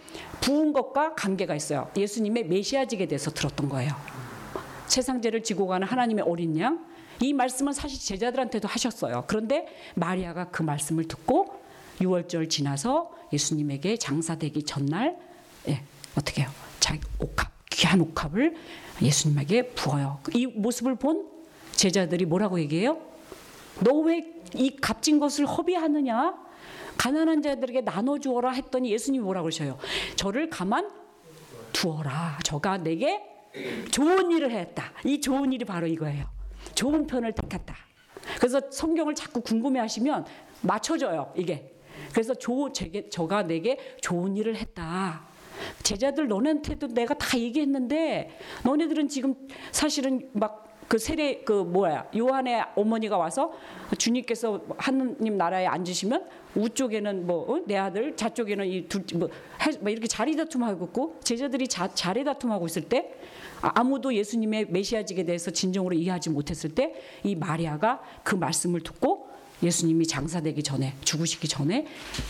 부은 것과 관계가 있어요. 예수님의 메시아직에 대해서 들었던 거예요. 세상죄를 지고 가는 하나님의 어린 양. 이 말씀은 사실 제자들한테도 하셨어요. 그런데 마리아가 그 말씀을 듣고 6월절 지나서 예수님에게 장사되기 전날 예, 어떻게 해요? 자기 옥합, 귀한 옥합을 예수님에게 부어요. 이 모습을 본 제자들이 뭐라고 얘기해요? 너 왜 이 값진 것을 허비하느냐? 가난한 자들에게 나눠 주어라 했더니 예수님이 뭐라 그러셔요? 저를 가만 두어라. 저가 내게 좋은 일을 했다. 이 좋은 일이 바로 이거예요. 좋은 편을 택했다. 그래서 성경을 자꾸 궁금해 하시면 맞춰줘요. 이게. 그래서 조, 제게, 저가 내게 좋은 일을 했다. 제자들 너네한테도 내가 다 얘기했는데 너네들은 지금 사실은 막 그 세례 그 뭐야 요한의 어머니가 와서 주님께서 하느님 나라에 앉으시면 우쪽에는 뭐내 아들 좌쪽에는 이둘뭐 이렇게 자리 다툼하고 있고 제자들이 자, 자리 다툼하고 있을 때 아- 아무도 예수님의 메시아직에 대해서 진정으로 이해하지 못했을 때 이 마리아가 그 말씀을 듣고 예수님이 장사되기 전에 죽으시기 전에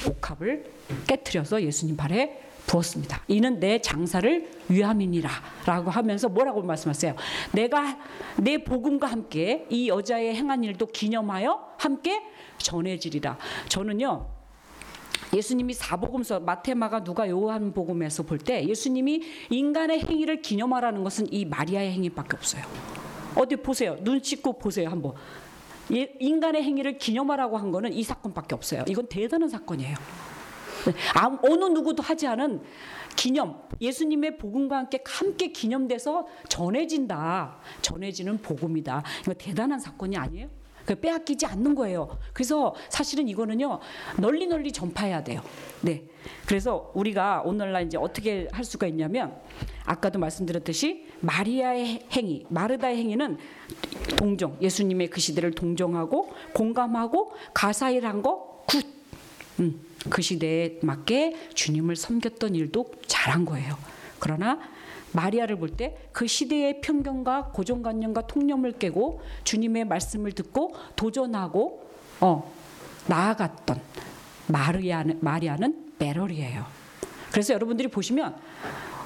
옥합을 깨뜨려서 예수님 발에 부었습니다. 이는 내 장사를 위함이니라라고 하면서 뭐라고 말씀하세요? 내가 내 복음과 함께 이 여자의 행한 일도 기념하여 함께 전해지리라. 저는요. 예수님이 사복음서 마테마가 누가 요한 복음에서 볼 때 예수님이 인간의 행위를 기념하라는 것은 이 마리아의 행위밖에 없어요. 어디 보세요. 눈 씻고 보세요 한번. 예, 인간의 행위를 기념하라고 한 거는 이 사건밖에 없어요. 이건 대단한 사건이에요. 네, 아무- 어느 누구도 하지 않은 기념 예수님의 복음과 함께 함께 기념돼서 전해진다 전해지는 복음이다 이거 대단한 사건이 아니에요 그 빼앗기지 않는 거예요. 그래서 사실은 이거는요 널리 널리 전파해야 돼요. 네. 그래서 우리가 오늘날 이제 어떻게 할 수가 있냐면 아까도 말씀드렸듯이 마리아의 행위 마르다의 행위는 동정 예수님의 그 시대를 동정하고 공감하고 가사일한 거 good. 음, 그 시대에 맞게 주님을 섬겼던 일도 잘한 거예요. 그러나 마리아를 볼 때 그 시대의 편견과 고정관념과 통념을 깨고 주님의 말씀을 듣고 도전하고 어, 나아갔던 마리아는, 마리아는 베럴이에요. 그래서 여러분들이 보시면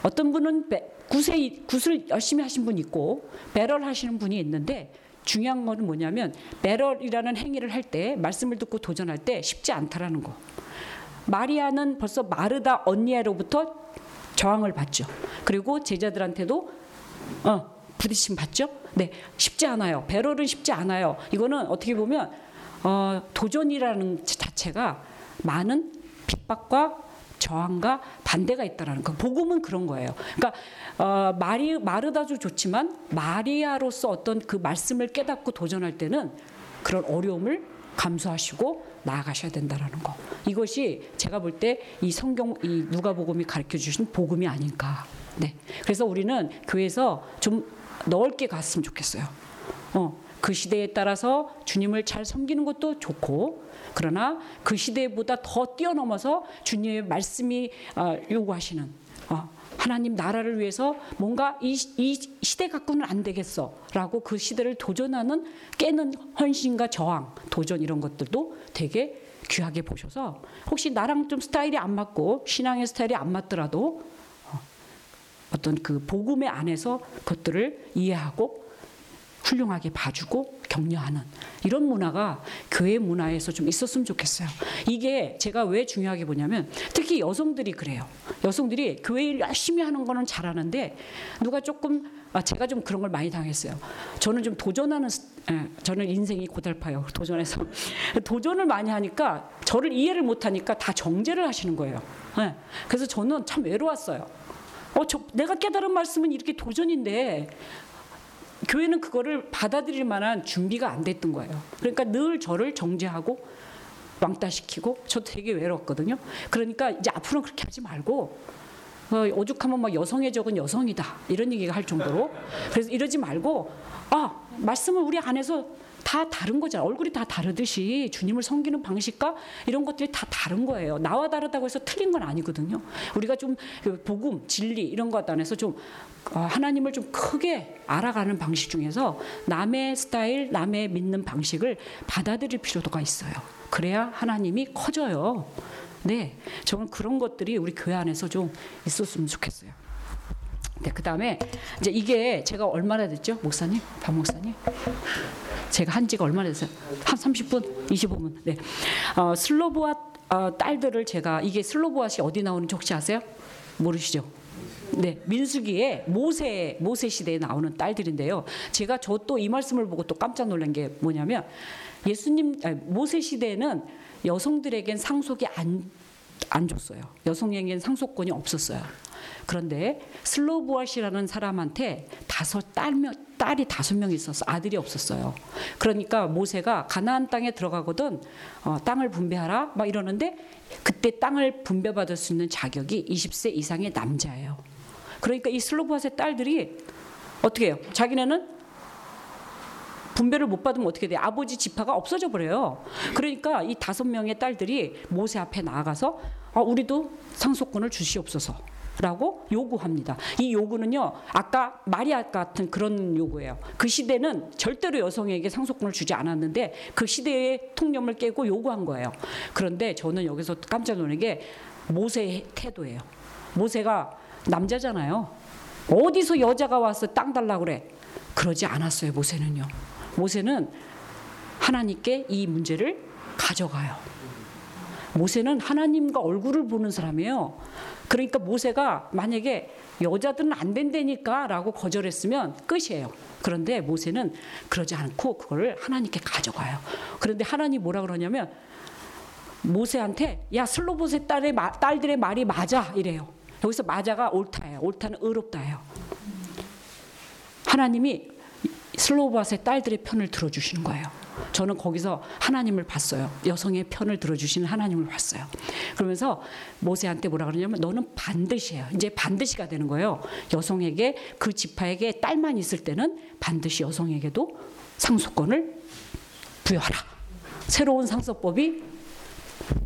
어떤 분은 배- 굿에, 굿을 열심히 하신 분이 있고 배럴 하시는 분이 있는데 중요한 거는 뭐냐면 배럴이라는 행위를 할 때 말씀을 듣고 도전할 때 쉽지 않다라는 거. 마리아는 벌써 마르다 언니로부터 저항을 받죠. 그리고 제자들한테도 어, 부딪힘 받죠. 네, 쉽지 않아요. 배럴은 쉽지 않아요. 이거는 어떻게 보면 어, 도전이라는 자체가 많은 핍박과 저항과 반대가 있다라는 거. 복음은 그런 거예요. 그러니까 어, 마리 마르다도 좋지만 마리아로서 어떤 그 말씀을 깨닫고 도전할 때는 그런 어려움을 감수하시고 나아가셔야 된다라는 거. 이것이 제가 볼 때 이 성경 이 누가복음이 가르쳐 주신 복음이 아닐까. 네. 그래서 우리는 교회에서 좀 넓게 갔으면 좋겠어요. 어, 그 시대에 따라서 주님을 잘 섬기는 것도 좋고 그러나 그 시대보다 더 뛰어넘어서 주님의 말씀이 어, 요구하시는 어, 하나님 나라를 위해서 뭔가 이, 시- 이 시대 갖고는 안 되겠어 라고 그 시대를 도전하는 깨는 헌신과 저항, 도전 이런 것들도 되게 귀하게 보셔서 혹시 나랑 좀 스타일이 안 맞고 신앙의 스타일이 안 맞더라도 어, 어떤 그 복음의 안에서 그것들을 이해하고 훌륭하게 봐주고 격려하는 이런 문화가 교회 문화에서 좀 있었으면 좋겠어요. 이게 제가 왜 중요하게 보냐면 특히 여성들이 그래요. 여성들이 교회 일 열심히 하는 거는 잘하는데 누가 조금 아 제가 좀 그런 걸 많이 당했어요. 저는 좀 도전하는 저는 인생이 고달파요. 도전해서 도전을 많이 하니까 저를 이해를 못 하니까 다 정죄를 하시는 거예요. 예, 그래서 저는 참 외로웠어요. 어, 저, 내가 깨달은 말씀은 이렇게 도전인데 교회는 그거를 받아들일 만한 준비가 안 됐던 거예요. 그러니까 늘 저를 정죄하고 왕따시키고 저 되게 외롭거든요. 그러니까 이제 앞으로는 그렇게 하지 말고 어, 오죽하면 막 여성의 적은 여성이다 이런 얘기가 할 정도로 그래서 이러지 말고 아 말씀을 우리 안에서 다 다른 거잖아. 얼굴이 다 다르듯이 주님을 섬기는 방식과 이런 것들이 다 다른 거예요. 나와 다르다고 해서 틀린 건 아니거든요. 우리가 좀그 복음 진리 이런 것 안에서 좀 어, 하나님을 좀 크게 알아가는 방식 중에서 남의 스타일 남의 믿는 방식을 받아들일 필요가 있어요. 그래야 하나님이 커져요. 네, 저는 그런 것들이 우리 교회 안에서 좀 있었으면 좋겠어요. 네, 그 다음에 이제 이게 제가 얼마나 됐죠, 목사님, 박 목사님? 제가 한 지가 얼마나 됐어요? 한 30분, 25분. 네, 어, 슬로보아 어, 딸들을 제가 이게 슬로보아시 어디 나오는지 혹시 아세요? 모르시죠? 네, 민수기에 모세 모세 시대에 나오는 딸들인데요. 제가 저 또 이 말씀을 보고 또 깜짝 놀란 게 뭐냐면 예수님 아니, 모세 시대에는 여성들에겐 상속이 안, 안 줬어요. 여성에겐 상속권이 없었어요. 그런데 슬로보아시라는 사람한테 다섯 딸며, 딸이 다섯 명 있었어 아들이 없었어요. 그러니까 모세가 가나안 땅에 들어가거든 어, 땅을 분배하라 막 이러는데 그때 땅을 분배받을 수 있는 자격이 20세 이상의 남자예요. 그러니까 이 슬로보아스의 딸들이 어떻게 해요? 자기네는 분배를 못 받으면 어떻게 돼요? 아버지 지파가 없어져 버려요. 그러니까 이 다섯 명의 딸들이 모세 앞에 나아가서 아, 우리도 상속권을 주시옵소서. 라고 요구합니다. 이 요구는요, 아까 마리아 같은 그런 요구예요. 그 시대는 절대로 여성에게 상속권을 주지 않았는데 그 시대의 통념을 깨고 요구한 거예요. 그런데 저는 여기서 깜짝 놀란 게 모세의 태도예요. 모세가 남자잖아요. 어디서 여자가 와서 땅 달라 그래? 그러지 않았어요. 모세는요. 모세는 하나님께 이 문제를 가져가요. 모세는 하나님과 얼굴을 보는 사람이에요. 그러니까 모세가 만약에 여자들은 안 된다니까 라고 거절했으면 끝이에요. 그런데 모세는 그러지 않고 그거를 하나님께 가져가요. 그런데 하나님 뭐라 그러냐면 모세한테 야 슬로보세 딸의 마- 딸들의 말이 맞아 이래요. 여기서 맞아가 옳다예요. 옳다는 의롭다예요. 하나님이 슬로바스의 딸들의 편을 들어주시는 거예요. 저는 거기서 하나님을 봤어요. 여성의 편을 들어주시는 하나님을 봤어요. 그러면서 모세한테 뭐라 그러냐면 너는 반드시예요. 이제 반드시가 되는 거예요. 여성에게 그 지파에게 딸만 있을 때는 반드시 여성에게도 상속권을 부여하라. 새로운 상속법이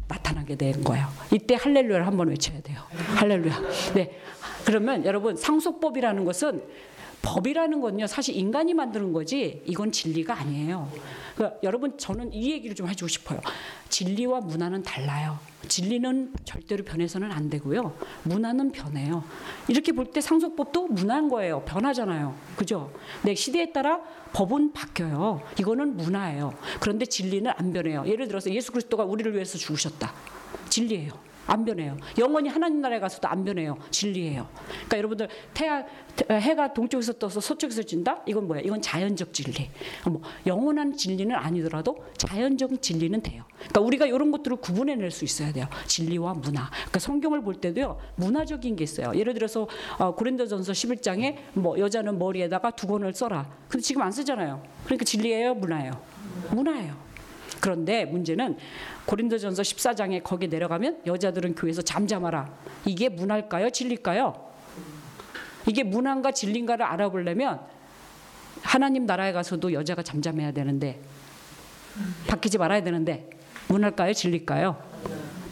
나타나게 된 거예요. 이때 할렐루야를 한번 외쳐야 돼요. 할렐루야. 네. 그러면 여러분 상속법이라는 것은 법이라는 건요 사실 인간이 만드는 거지 이건 진리가 아니에요. 그러니까 여러분 저는 이 얘기를 좀 해주고 싶어요. 진리와 문화는 달라요. 진리는 절대로 변해서는 안 되고요. 문화는 변해요. 이렇게 볼 때 상속법도 문화인 거예요. 변하잖아요. 그죠? 내 시대에 따라 법은 바뀌어요. 이거는 문화예요. 그런데 진리는 안 변해요. 예를 들어서 예수 그리스도가 우리를 위해서 죽으셨다. 진리예요. 안 변해요. 영원히 하나님 나라에 가서도 안 변해요. 진리예요. 그러니까 여러분들 태아, 태- 해가 동쪽에서 떠서 서쪽에서 진다? 이건 뭐야? 이건 자연적 진리. 뭐 영원한 진리는 아니더라도 자연적 진리는 돼요. 그러니까 우리가 이런 것들을 구분해낼 수 있어야 돼요. 진리와 문화. 그러니까 성경을 볼 때도요. 문화적인 게 있어요. 예를 들어서 어, 고린도전서 11장에 뭐 여자는 머리에다가 두건을 써라. 근데 지금 안 쓰잖아요. 그러니까 진리예요, 문화예요. 문화예요. 그런데 문제는 고린도전서 14장에 거기 내려가면 여자들은 교회에서 잠잠하라. 이게 문화일까요? 진리일까요? 이게 문화인가 진리인가를 알아보려면 하나님 나라에 가서도 여자가 잠잠해야 되는데 바뀌지 말아야 되는데 문화일까요? 진리일까요?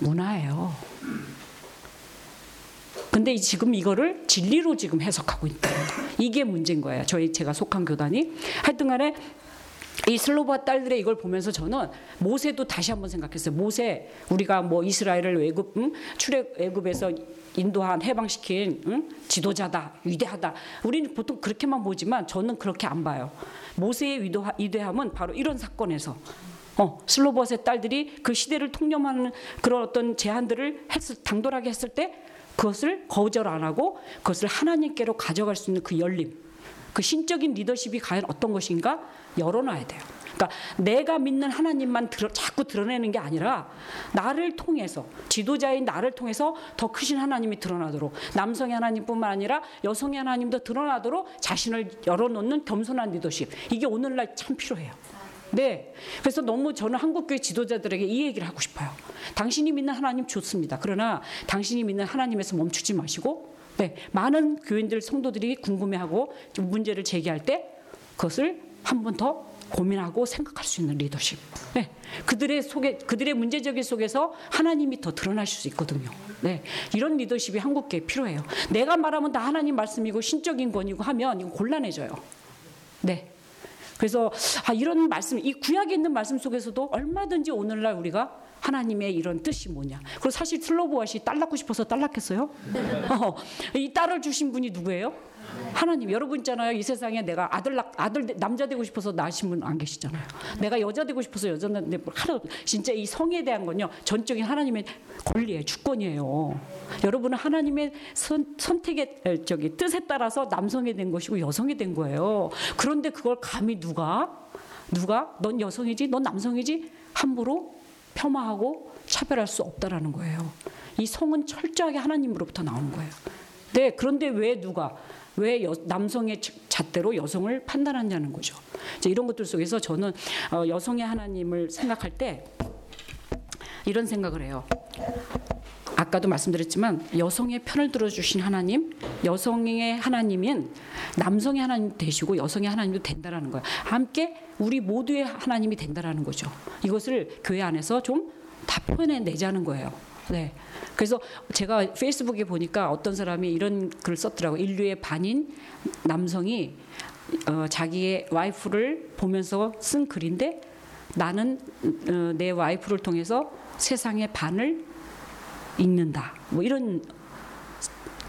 문화예요. 근데 이- 지금 이거를 진리로 지금 해석하고 있다. 이게 문제인 거예요. 저희 제가 속한 교단이 하여튼간에 이 슬로바 딸들의 이걸 보면서 저는 모세도 다시 한번 생각했어요. 모세 우리가 뭐 이스라엘을 외국 응? 출애 애굽에서 인도한 해방시킨 응? 지도자다 위대하다. 우리는 보통 그렇게만 보지만 저는 그렇게 안 봐요. 모세의 위도하, 위대함은 바로 이런 사건에서 어, 슬로버스의 딸들이 그 시대를 통념하는 그런 어떤 제안들을 했을, 당돌하게 했을 때 그것을 거절 안 하고 그것을 하나님께로 가져갈 수 있는 그 열림, 그 신적인 리더십이 과연 어떤 것인가 열어놔야 돼요. 그러니까 내가 믿는 하나님만 드러, 자꾸 드러내는 게 아니라 나를 통해서 지도자인 나를 통해서 더 크신 하나님이 드러나도록 남성의 하나님뿐만 아니라 여성의 하나님도 드러나도록 자신을 열어놓는 겸손한 리더십 이게 오늘날 참 필요해요. 네. 그래서 너무 저는 한국교회 지도자들에게 이 얘기를 하고 싶어요. 당신이 믿는 하나님 좋습니다. 그러나 당신이 믿는 하나님에서 멈추지 마시고, 네. 많은 교인들, 성도들이 궁금해하고 좀 문제를 제기할 때 그것을 한 번 더 고민하고 생각할 수 있는 리더십. 네. 그들의 속에, 그들의 문제적인 속에서 하나님이 더 드러나실 수 있거든요. 네. 이런 리더십이 한국교회에 필요해요. 내가 말하면 다 하나님 말씀이고 신적인 권이고 하면 이거 곤란해져요. 네. 그래서 아, 이런 말씀, 이 구약에 있는 말씀 속에서도 얼마든지 오늘날 우리가 하나님의 이런 뜻이 뭐냐. 그리고 사실 슬로보아시 딸 낳고 싶어서 딸 낳겠어요? 어, 이 딸을 주신 분이 누구예요? 하나님. 여러분 있잖아요. 이 세상에 내가 아들 낳, 아들 남자 되고 싶어서 낳으신 분 안 계시잖아요. 내가 여자 되고 싶어서 여자 낳는데 하나 진짜 이 성에 대한 건요. 전적인 하나님의 권리예요. 주권이에요. 여러분은 하나님의 선, 선택의 에, 저기 뜻에 따라서 남성이 된 것이고 여성이 된 거예요. 그런데 그걸 감히 누가 누가 넌 여성이지, 넌 남성이지 함부로 폄하하고 차별할 수 없다라는 거예요. 이 성은 철저하게 하나님으로부터 나오는 거예요. 네, 그런데 왜 누가 왜 여- 남성의 자- 잣대로 여성을 판단하냐는 거죠. 이제 이런 것들 속에서 저는 어, 여성의 하나님을 생각할 때 이런 생각을 해요. 아까도 말씀드렸지만 여성의 편을 들어주신 하나님, 여성의 하나님인 남성의 하나님 되시고 여성의 하나님도 된다라는 거예요. 함께 우리 모두의 하나님이 된다라는 거죠. 이것을 교회 안에서 좀 다 표현해 내자는 거예요. 네. 그래서 제가 페이스북에 보니까 어떤 사람이 이런 글을 썼더라고요. 인류의 반인 남성이 어, 자기의 와이프를 보면서 쓴 글인데 나는 어, 내 와이프를 통해서 세상의 반을 읽는다. 뭐 이런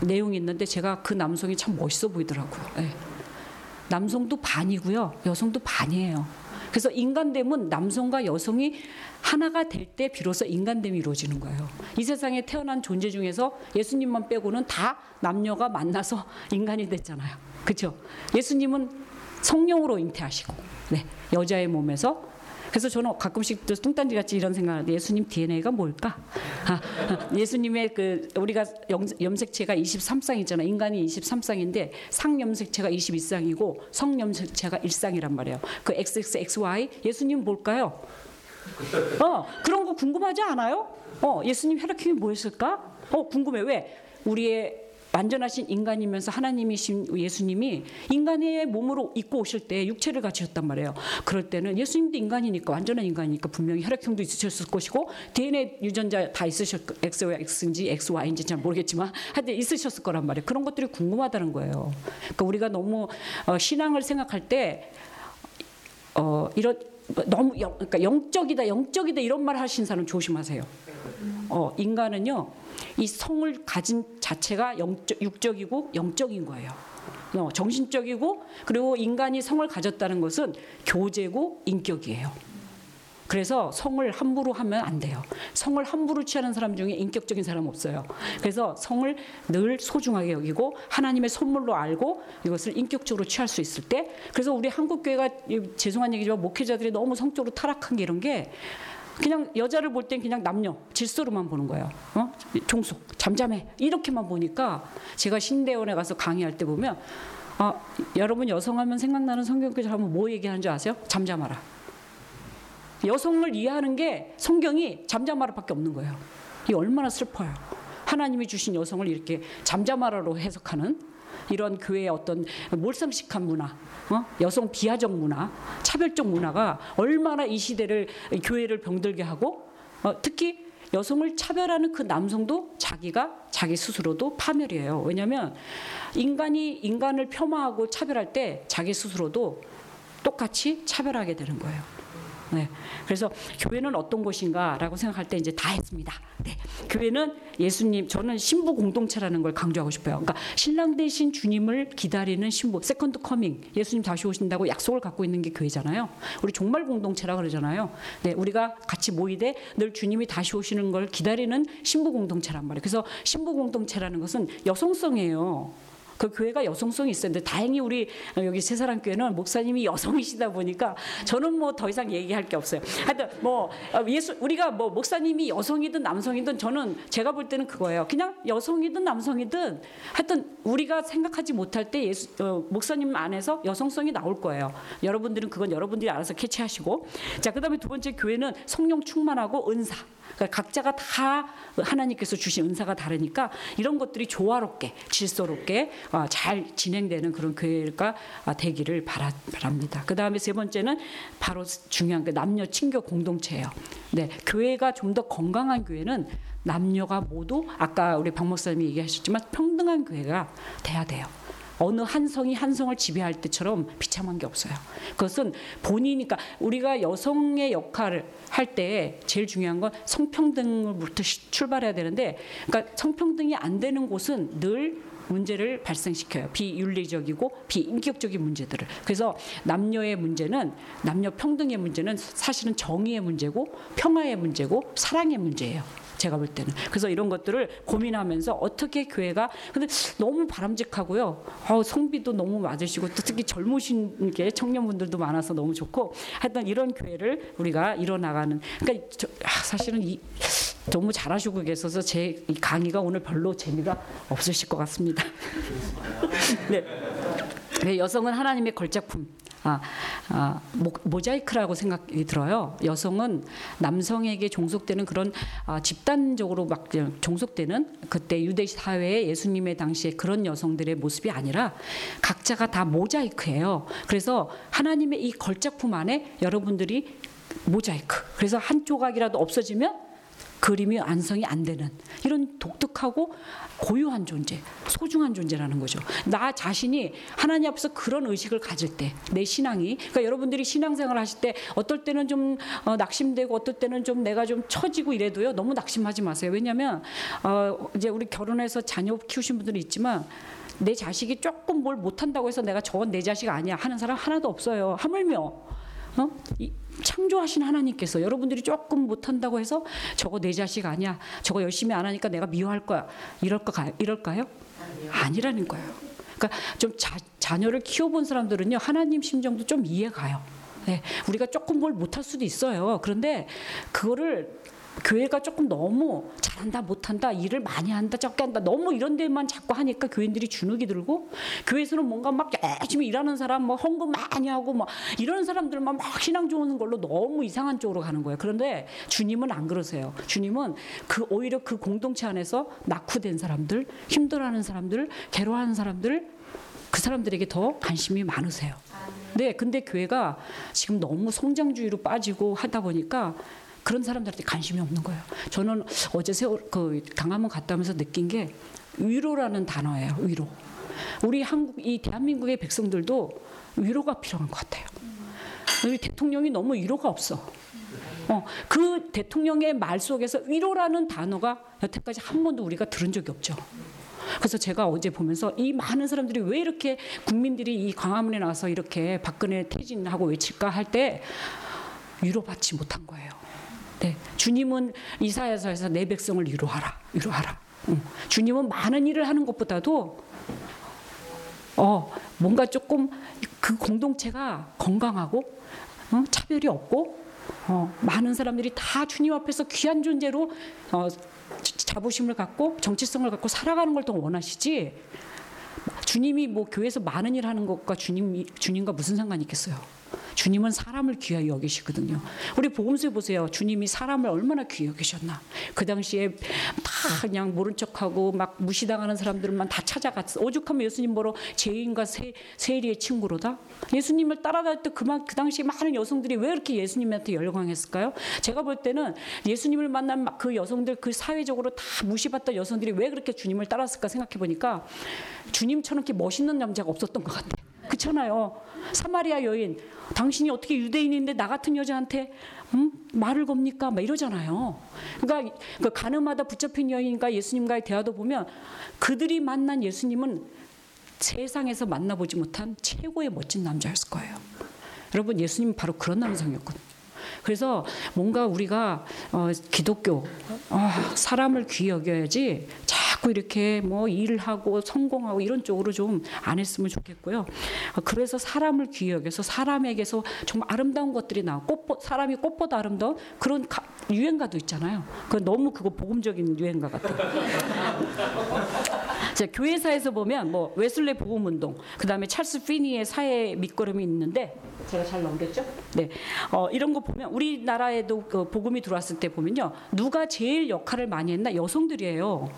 내용이 있는데 제가 그 남성이 참 멋있어 보이더라고요. 예. 남성도 반이고요, 여성도 반이에요. 그래서 인간됨은 남성과 여성이 하나가 될 때 비로소 인간됨이 이루어지는 거예요. 이 세상에 태어난 존재 중에서 예수님만 빼고는 다 남녀가 만나서 인간이 됐잖아요. 그렇죠? 예수님은 성령으로 잉태하시고, 네, 여자의 몸에서 그래서 저는 가끔씩 또 뚱딴지 같이 이런 생각하는데 예수님 DNA가 뭘까? 아, 아, 예수님의 그 우리가 염, 염색체가 23쌍이잖아요. 인간이 23쌍인데 상 염색체가 22쌍이고 성 염색체가 1쌍이란 말이에요. 그 XXXY 예수님 뭘까요? 어, 그런 거 궁금하지 않아요? 어, 예수님 혈액형이 뭐였을까? 어, 궁금해. 왜? 우리의 완전하신 인간이면서 하나님이신 예수님이 인간의 몸으로 입고 오실 때 육체를 가지셨단 말이에요. 그럴 때는 예수님도 인간이니까 완전한 인간이니까 분명히 혈액형도 있으셨을 것이고 DNA 유전자 다 있으셨 XX인지 XY인지 잘 모르겠지만 하여튼 있으셨을 거란 말이에요. 그런 것들이 궁금하다는 거예요. 그러니까 우리가 너무 어, 신앙을 생각할 때 어, 이런 너무 영, 그러니까 영적이다, 영적이다 이런 말 하신 사람 조심하세요. 어, 인간은요, 이 성을 가진 자체가 영적, 육적이고 영적인 거예요. 어, 정신적이고 그리고 인간이 성을 가졌다는 것은 교제고 인격이에요. 그래서 성을 함부로 하면 안 돼요. 성을 함부로 취하는 사람 중에 인격적인 사람 없어요. 그래서 성을 늘 소중하게 여기고 하나님의 선물로 알고 이것을 인격적으로 취할 수 있을 때 그래서 우리 한국 교회가 죄송한 얘기지만 목회자들이 너무 성적으로 타락한 게 이런 게 그냥 여자를 볼 땐 그냥 남녀 질서로만 보는 거예요. 어? 종속, 잠잠해 이렇게만 보니까 제가 신대원에 가서 강의할 때 보면 아, 여러분 여성하면 생각나는 성경구절 하면 뭐 얘기하는 줄 아세요? 잠잠하라. 여성을 이해하는 게 성경이 잠잠하라밖에 없는 거예요. 이 얼마나 슬퍼요. 하나님이 주신 여성을 이렇게 잠잠하라로 해석하는 이런 교회의 어떤 몰상식한 문화, 어? 여성 비하적 문화, 차별적 문화가 얼마나 이 시대를 교회를 병들게 하고 어, 특히 여성을 차별하는 그 남성도 자기가 자기 스스로도 파멸이에요. 왜냐하면 인간이 인간을 폄하하고 차별할 때 자기 스스로도 똑같이 차별하게 되는 거예요. 네. 그래서 교회는 어떤 곳인가라고 생각할 때 이제 다 했습니다. 네. 교회는 예수님, 저는 신부 공동체라는 걸 강조하고 싶어요. 그러니까 신랑 되신 주님을 기다리는 신부, second coming, 예수님 다시 오신다고 약속을 갖고 있는 게 교회잖아요. 우리 종말 공동체라 그러잖아요. 네. 우리가 같이 모이되 늘 주님이 다시 오시는 걸 기다리는 신부 공동체란 말이에요. 그래서 신부 공동체라는 것은 여성성이에요. 그 교회가 여성성이. 근데 다행히 우리 여기 세사람 교회는 목사님이 여성이시다 보니까 저는 뭐 더 이상 얘기할 게 없어요. 하여튼 뭐 어, 예수 우리가 뭐 목사님이 여성이든 남성이든 저는 제가 볼 때는 그거예요. 그냥 여성이든 남성이든 하여튼 우리가 생각하지 못할 때 예수, 어, 목사님 안에서 여성성이 나올 거예요. 여러분들은 그건 여러분들이 알아서 캐치하시고 자 그다음에 두 번째 교회는 성령 충만하고 은사. 그러니까 각자가 다 하나님께서 주신 은사가 다르니까 이런 것들이 조화롭게 질서롭게 아, 잘 진행되는 그런 교회가 아, 되기를 바라, 바랍니다. 그 다음에 세 번째는 바로 중요한 게 남녀 친교 공동체예요. 네, 교회가 좀 더 건강한 교회는 남녀가 모두 아까 우리 박 목사님이 얘기하셨지만 평등한 교회가 돼야 돼요. 어느 한 성이 한 성을 지배할 때처럼 비참한 게 없어요. 그것은 본인이니까 우리가 여성의 역할을 할 때 제일 중요한 건 성평등부터 시- 출발해야 되는데, 그러니까 성평등이 안 되는 곳은 늘 문제를 발생시켜요. 비윤리적이고 비인격적인 문제들을. 그래서 남녀의 문제는 남녀 평등의 문제는 사실은 정의의 문제고 평화의 문제고 사랑의 문제예요. 제가 볼 때는. 그래서 이런 것들을 고민하면서 어떻게 교회가 근데 너무 바람직하고요. 어, 성비도 너무 맞으시고 또 특히 젊으신 게 청년분들도 많아서 너무 좋고 하여튼 이런 교회를 우리가 이뤄나가는 그러니까 저, 아, 사실은 이 너무 잘하시고 계셔서 제이 강의가 오늘 별로 재미가 없으실 것 같습니다. 네. 네, 여성은 하나님의 걸작품. 아, 아 모, 모자이크라고 생각이 들어요. 여성은 남성에게 종속되는 그런 아, 집단적으로 막 종속되는 그때 유대 사회의 예수님의 당시에 그런 여성들의 모습이 아니라 각자가 다 모자이크예요. 그래서 하나님의 이 걸작품 안에 여러분들이 모자이크. 그래서 한 조각이라도 없어지면 그림이 완성이 안 되는 이런 독특하고 고유한 존재, 소중한 존재라는 거죠. 나 자신이 하나님 앞에서 그런 의식을 가질 때, 내 신앙이, 그러니까 여러분들이 신앙생활 하실 때 어떨 때는 좀 어, 낙심되고 어떨 때는 좀 내가 좀 처지고 이래도요, 너무 낙심하지 마세요. 왜냐하면 어, 이제 우리 결혼해서 자녀 키우신 분들이 있지만 내 자식이 조금 뭘 못한다고 해서 내가 저건 내 자식 아니야 하는 사람 하나도 없어요. 하물며 어? 이, 창조하신 하나님께서 여러분들이 조금 못한다고 해서 저거 내 자식 아니야. 저거 열심히 안 하니까 내가 미워할 거야. 이럴까 이럴까요? 아니라는 거예요. 그러니까 좀 자, 자녀를 키워본 사람들은요 하나님 심정도 좀 이해가요. 네, 우리가 조금 뭘 못할 수도 있어요. 그런데 그거를 교회가 조금 너무 잘한다 못한다 일을 많이 한다 적게 한다 너무 이런 데만 자꾸 하니까 교인들이 주눅이 들고 교회에서는 뭔가 막 열심히 일하는 사람 뭐 헌금 많이 하고 뭐 이런 사람들만 막 신앙 좋은 걸로 너무 이상한 쪽으로 가는 거예요. 그런데 주님은 안 그러세요. 주님은 그 오히려 그 공동체 안에서 낙후된 사람들, 힘들어하는 사람들, 괴로워하는 사람들 그 사람들에게 더 관심이 많으세요. 네, 근데 교회가 지금 너무 성장주의로 빠지고 하다 보니까 그런 사람들한테 관심이 없는 거예요. 저는 어제 세월 그 강화문 갔다 오면서 느낀 게 위로라는 단어예요. 위로. 우리 한국 이 대한민국의 백성들도 위로가 필요한 것 같아요. 우리 대통령이 너무 위로가 없어. 어, 그 대통령의 말 속에서 위로라는 단어가 여태까지 한 번도 우리가 들은 적이 없죠. 그래서 제가 어제 보면서 이 많은 사람들이 왜 이렇게 국민들이 이 광화문에 나와서 이렇게 박근혜 퇴진하고 외칠까 할 때 위로받지 못한 거예요. 네, 주님은 이사야서에서 내 백성을 위로하라, 위로하라. 응. 주님은 많은 일을 하는 것보다도 어 뭔가 조금 그 공동체가 건강하고 어, 차별이 없고 어, 많은 사람들이 다 주님 앞에서 귀한 존재로 어, 자부심을 갖고 정체성을 갖고 살아가는 걸 더 원하시지. 주님이 뭐 교회에서 많은 일 하는 것과 주님 주님과 무슨 상관이 있겠어요? 주님은 사람을 귀하게 여기시거든요. 우리 복음서에 보세요. 주님이 사람을 얼마나 귀하게 여기셨나. 그 당시에 다 그냥 모른 척하고 막 무시당하는 사람들만 다 찾아갔어. 오죽하면 예수님 보러 죄인과 세, 세리의 친구로다. 예수님을 따라갈 때 그만 그 당시 많은 여성들이 왜 이렇게 예수님한테 열광했을까요? 제가 볼 때는 예수님을 만난 그 여성들 그 사회적으로 다 무시받던 여성들이 왜 그렇게 주님을 따랐을까 생각해 보니까 주님처럼 이렇게 멋있는 남자가 없었던 것 같아. 그렇잖아요. 사마리아 여인, 당신이 어떻게 유대인인데 나 같은 여자한테 음? 말을 겁니까? 막 이러잖아요. 그러니까 그 가늠하다 붙잡힌 여인과 예수님과의 대화도 보면 그들이 만난 예수님은 세상에서 만나보지 못한 최고의 멋진 남자였을 거예요. 여러분 예수님은 바로 그런 남성이었거든요. 그래서 뭔가 우리가 어, 기독교 어, 사람을 귀히 여겨야지 자 꾸 이렇게 뭐 일을 하고 성공하고 이런 쪽으로 좀 안 했으면 좋겠고요. 어, 그래서 사람을 귀히 여겨서 사람에게서 정말 아름다운 것들이 나와 꽃 사람이 꽃보다 아름다운 그런 가, 유행가도 있잖아요. 그 너무 그거 복음적인 유행가 같아요. 자, 교회사에서 보면 뭐 웨슬레 복음 운동, 그다음에 찰스 피니의 사회 밑거름이 있는데 제가 잘 넘겼죠? 네. 어, 이런 거 보면 우리나라에도 그 복음이 들어왔을 때 보면요. 누가 제일 역할을 많이 했나? 여성들이에요.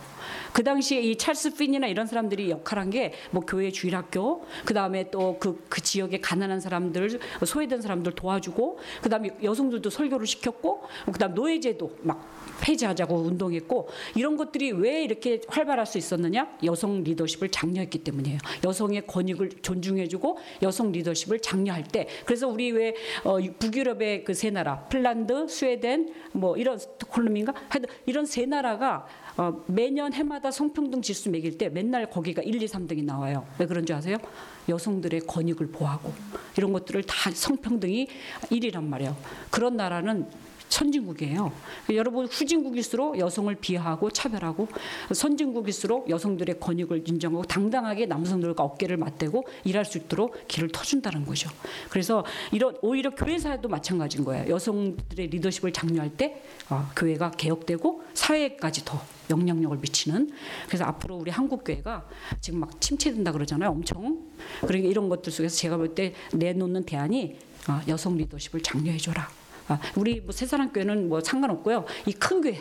그 당시에 이 찰스 핀이나 이런 사람들이 역할한 게 뭐 교회 주일학교, 그 다음에 또 그 그 지역에 가난한 사람들, 소외된 사람들 도와주고, 그 다음에 여성들도 설교를 시켰고, 그 다음 노예제도 막 폐지하자고 운동했고 이런 것들이 왜 이렇게 활발할 수 있었느냐? 여성 리더십을 장려했기 때문이에요. 여성의 권익을 존중해주고 여성 리더십을 장려할 때 그래서 우리 왜 어, 북유럽의 그 세 나라 핀란드, 스웨덴 뭐 이런 스톡홀름인가 이런 세 나라가 어, 매년 해마다 성평등 지수 매길 때 맨날 거기가 1, 2, 3등이 나와요. 왜 그런 줄 아세요? 여성들의 권익을 보호하고 이런 것들을 다 성평등이 1위란 말이에요. 그런 나라는 선진국이에요. 여러분 후진국일수록 여성을 비하하고 차별하고 선진국일수록 여성들의 권익을 인정하고 당당하게 남성들과 어깨를 맞대고 일할 수 있도록 길을 터준다는 거죠. 그래서 이런 오히려 교회 사회도 마찬가지인 거예요. 여성들의 리더십을 장려할 때 어, 교회가 개혁되고 사회까지 더 영향력을 미치는 그래서 앞으로 우리 한국 교회가 지금 막 침체된다 그러잖아요. 엄청 그러니까 이런 것들 속에서 제가 볼 때 내놓는 대안이 어, 여성 리더십을 장려해줘라. 아, 우리 뭐 새사랑 교회는 뭐 상관없고요. 이 큰 교회,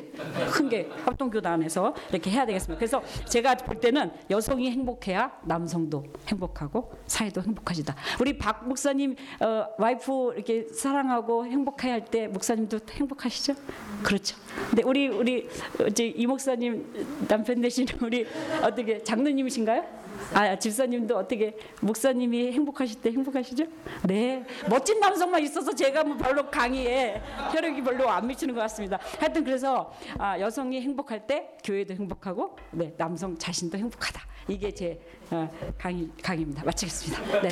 큰 교회 합동교단에서 이렇게 해야 되겠습니다. 그래서 제가 볼 때는 여성이 행복해야 남성도 행복하고 사회도 행복하시다. 우리 박 목사님 어, 와이프 이렇게 사랑하고 행복해 할때 목사님도 행복하시죠? 그렇죠. 근데 우리 우리 이제 이 목사님 남편 되신 우리 어떻게 장로님이신가요? 아 집사님도 어떻게 목사님이 행복하실 때 행복하시죠? 네 멋진 남성만 있어서 제가 뭐 별로 강의에 혈액이 별로 안 미치는 것 같습니다. 하여튼 그래서 아, 여성이 행복할 때 교회도 행복하고 네 남성 자신도 행복하다. 이게 제 어, 강의 강의입니다. 마치겠습니다. 네.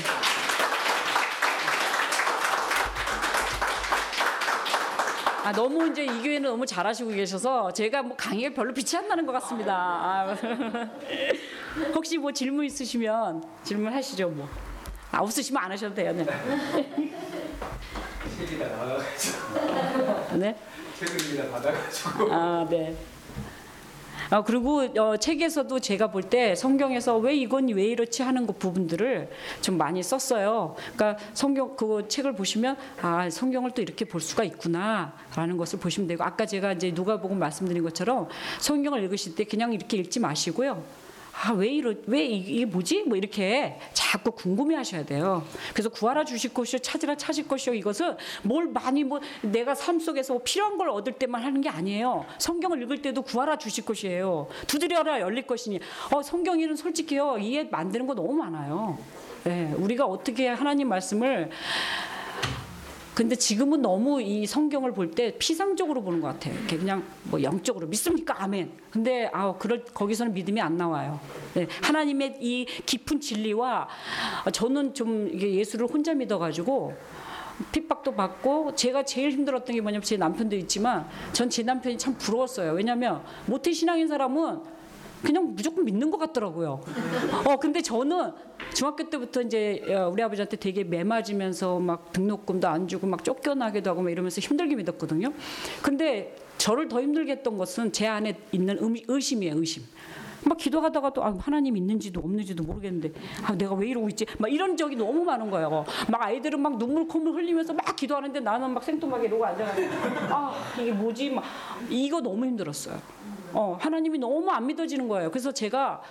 아, 너무 이제 이 교회는 너무 잘하시고 계셔서 제가 뭐 강의가 별로 빛이 안 나는 것 같습니다. 아, 혹시 뭐 질문 있으시면 질문하시죠 뭐. 아, 없으시면 안 하셔도 돼요. 네. 책이 다 나와가지고 네. 책을 다 받아가지고 아, 네. 아, 그리고 어, 책에서도 제가 볼 때 성경에서 왜 이건 왜 이렇지 하는 것 부분들을 좀 많이 썼어요. 그러니까 성경 그 책을 보시면 아 성경을 또 이렇게 볼 수가 있구나라는 것을 보시면 되고 아까 제가 이제 누가복음 말씀드린 것처럼 성경을 읽으실 때 그냥 이렇게 읽지 마시고요. 아 왜 이러 왜 이- 이게 뭐지 뭐 이렇게 자꾸 궁금해 하셔야 돼요. 그래서 구하라 주실 것이요 찾으라 찾을 것이요 이것은 뭘 많이 뭐 내가 삶 속에서 뭐 필요한 걸 얻을 때만 하는 게 아니에요. 성경을 읽을 때도 구하라 주실 것이에요. 두드려라 열릴 것이니. 어 성경에는 솔직히요 이해 만드는 거 너무 많아요. 예, 우리가 어떻게 하나님 말씀을 근데 지금은 너무 이 성경을 볼 때 피상적으로 보는 것 같아요. 그냥 뭐 영적으로 믿습니까? 아멘. 근데 아 그럴 거기서는 믿음이 안 나와요. 네, 하나님의 이 깊은 진리와 저는 좀 예수를 혼자 믿어가지고 핍박도 받고 제가 제일 힘들었던 게 뭐냐면 제 남편도 있지만 전 제 남편이 참 부러웠어요. 왜냐하면 모태 신앙인 사람은 그냥 무조건 믿는 것 같더라고요. 어 근데 저는 중학교 때부터 이제 어, 우리 아버지한테 되게 매 맞으면서 막 등록금도 안 주고 막 쫓겨나기도 하고 막 이러면서 힘들게 믿었거든요. 근데 저를 더 힘들게 했던 것은 제 안에 있는 음- 의심이에요, 의심. 막 기도하다가도 아, 하나님 있는지도 없는지도 모르겠는데 아, 내가 왜 이러고 있지? 막 이런 적이 너무 많은 거예요. 막 아이들은 막 눈물 콧물 흘리면서 막 기도하는데 나는 막 생뚱하게 이러고 앉아가지고 아 이게 뭐지? 막 이거 너무 힘들었어요. 어, 하나님이 너무 안 믿어지는 거예요. 그래서 제가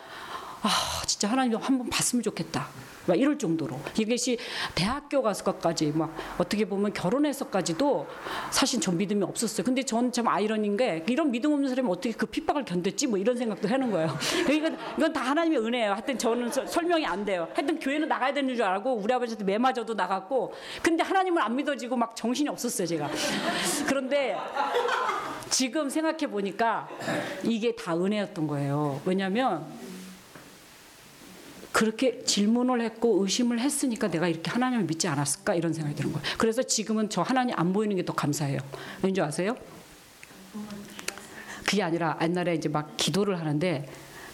아 진짜 하나님 한번 봤으면 좋겠다. 막 이럴 정도로 이것이 대학교 가서까지 막 어떻게 보면 결혼해서까지도 사실 전 믿음이 없었어요. 근데 전 참 아이러니인 게 이런 믿음 없는 사람이 어떻게 그 핍박을 견뎠지 뭐 이런 생각도 하는 거예요. 이건 이건 다 하나님의 은혜예요. 하여튼 저는 서- 설명이 안 돼요. 하여튼 교회는 나가야 되는 줄 알고 우리 아버지한테 매 맞아도 나갔고 근데 하나님을 안 믿어지고 막 정신이 없었어요 제가. 그런데 지금 생각해 보니까 이게 다 은혜였던 거예요. 왜냐하면 그렇게 질문을 했고 의심을 했으니까 내가 이렇게 하나님을 믿지 않았을까 이런 생각이 드는 거예요. 그래서 지금은 저 하나님 안 보이는 게 더 감사해요. 왠지 아세요? 그게 아니라 옛날에 이제 막 기도를 하는데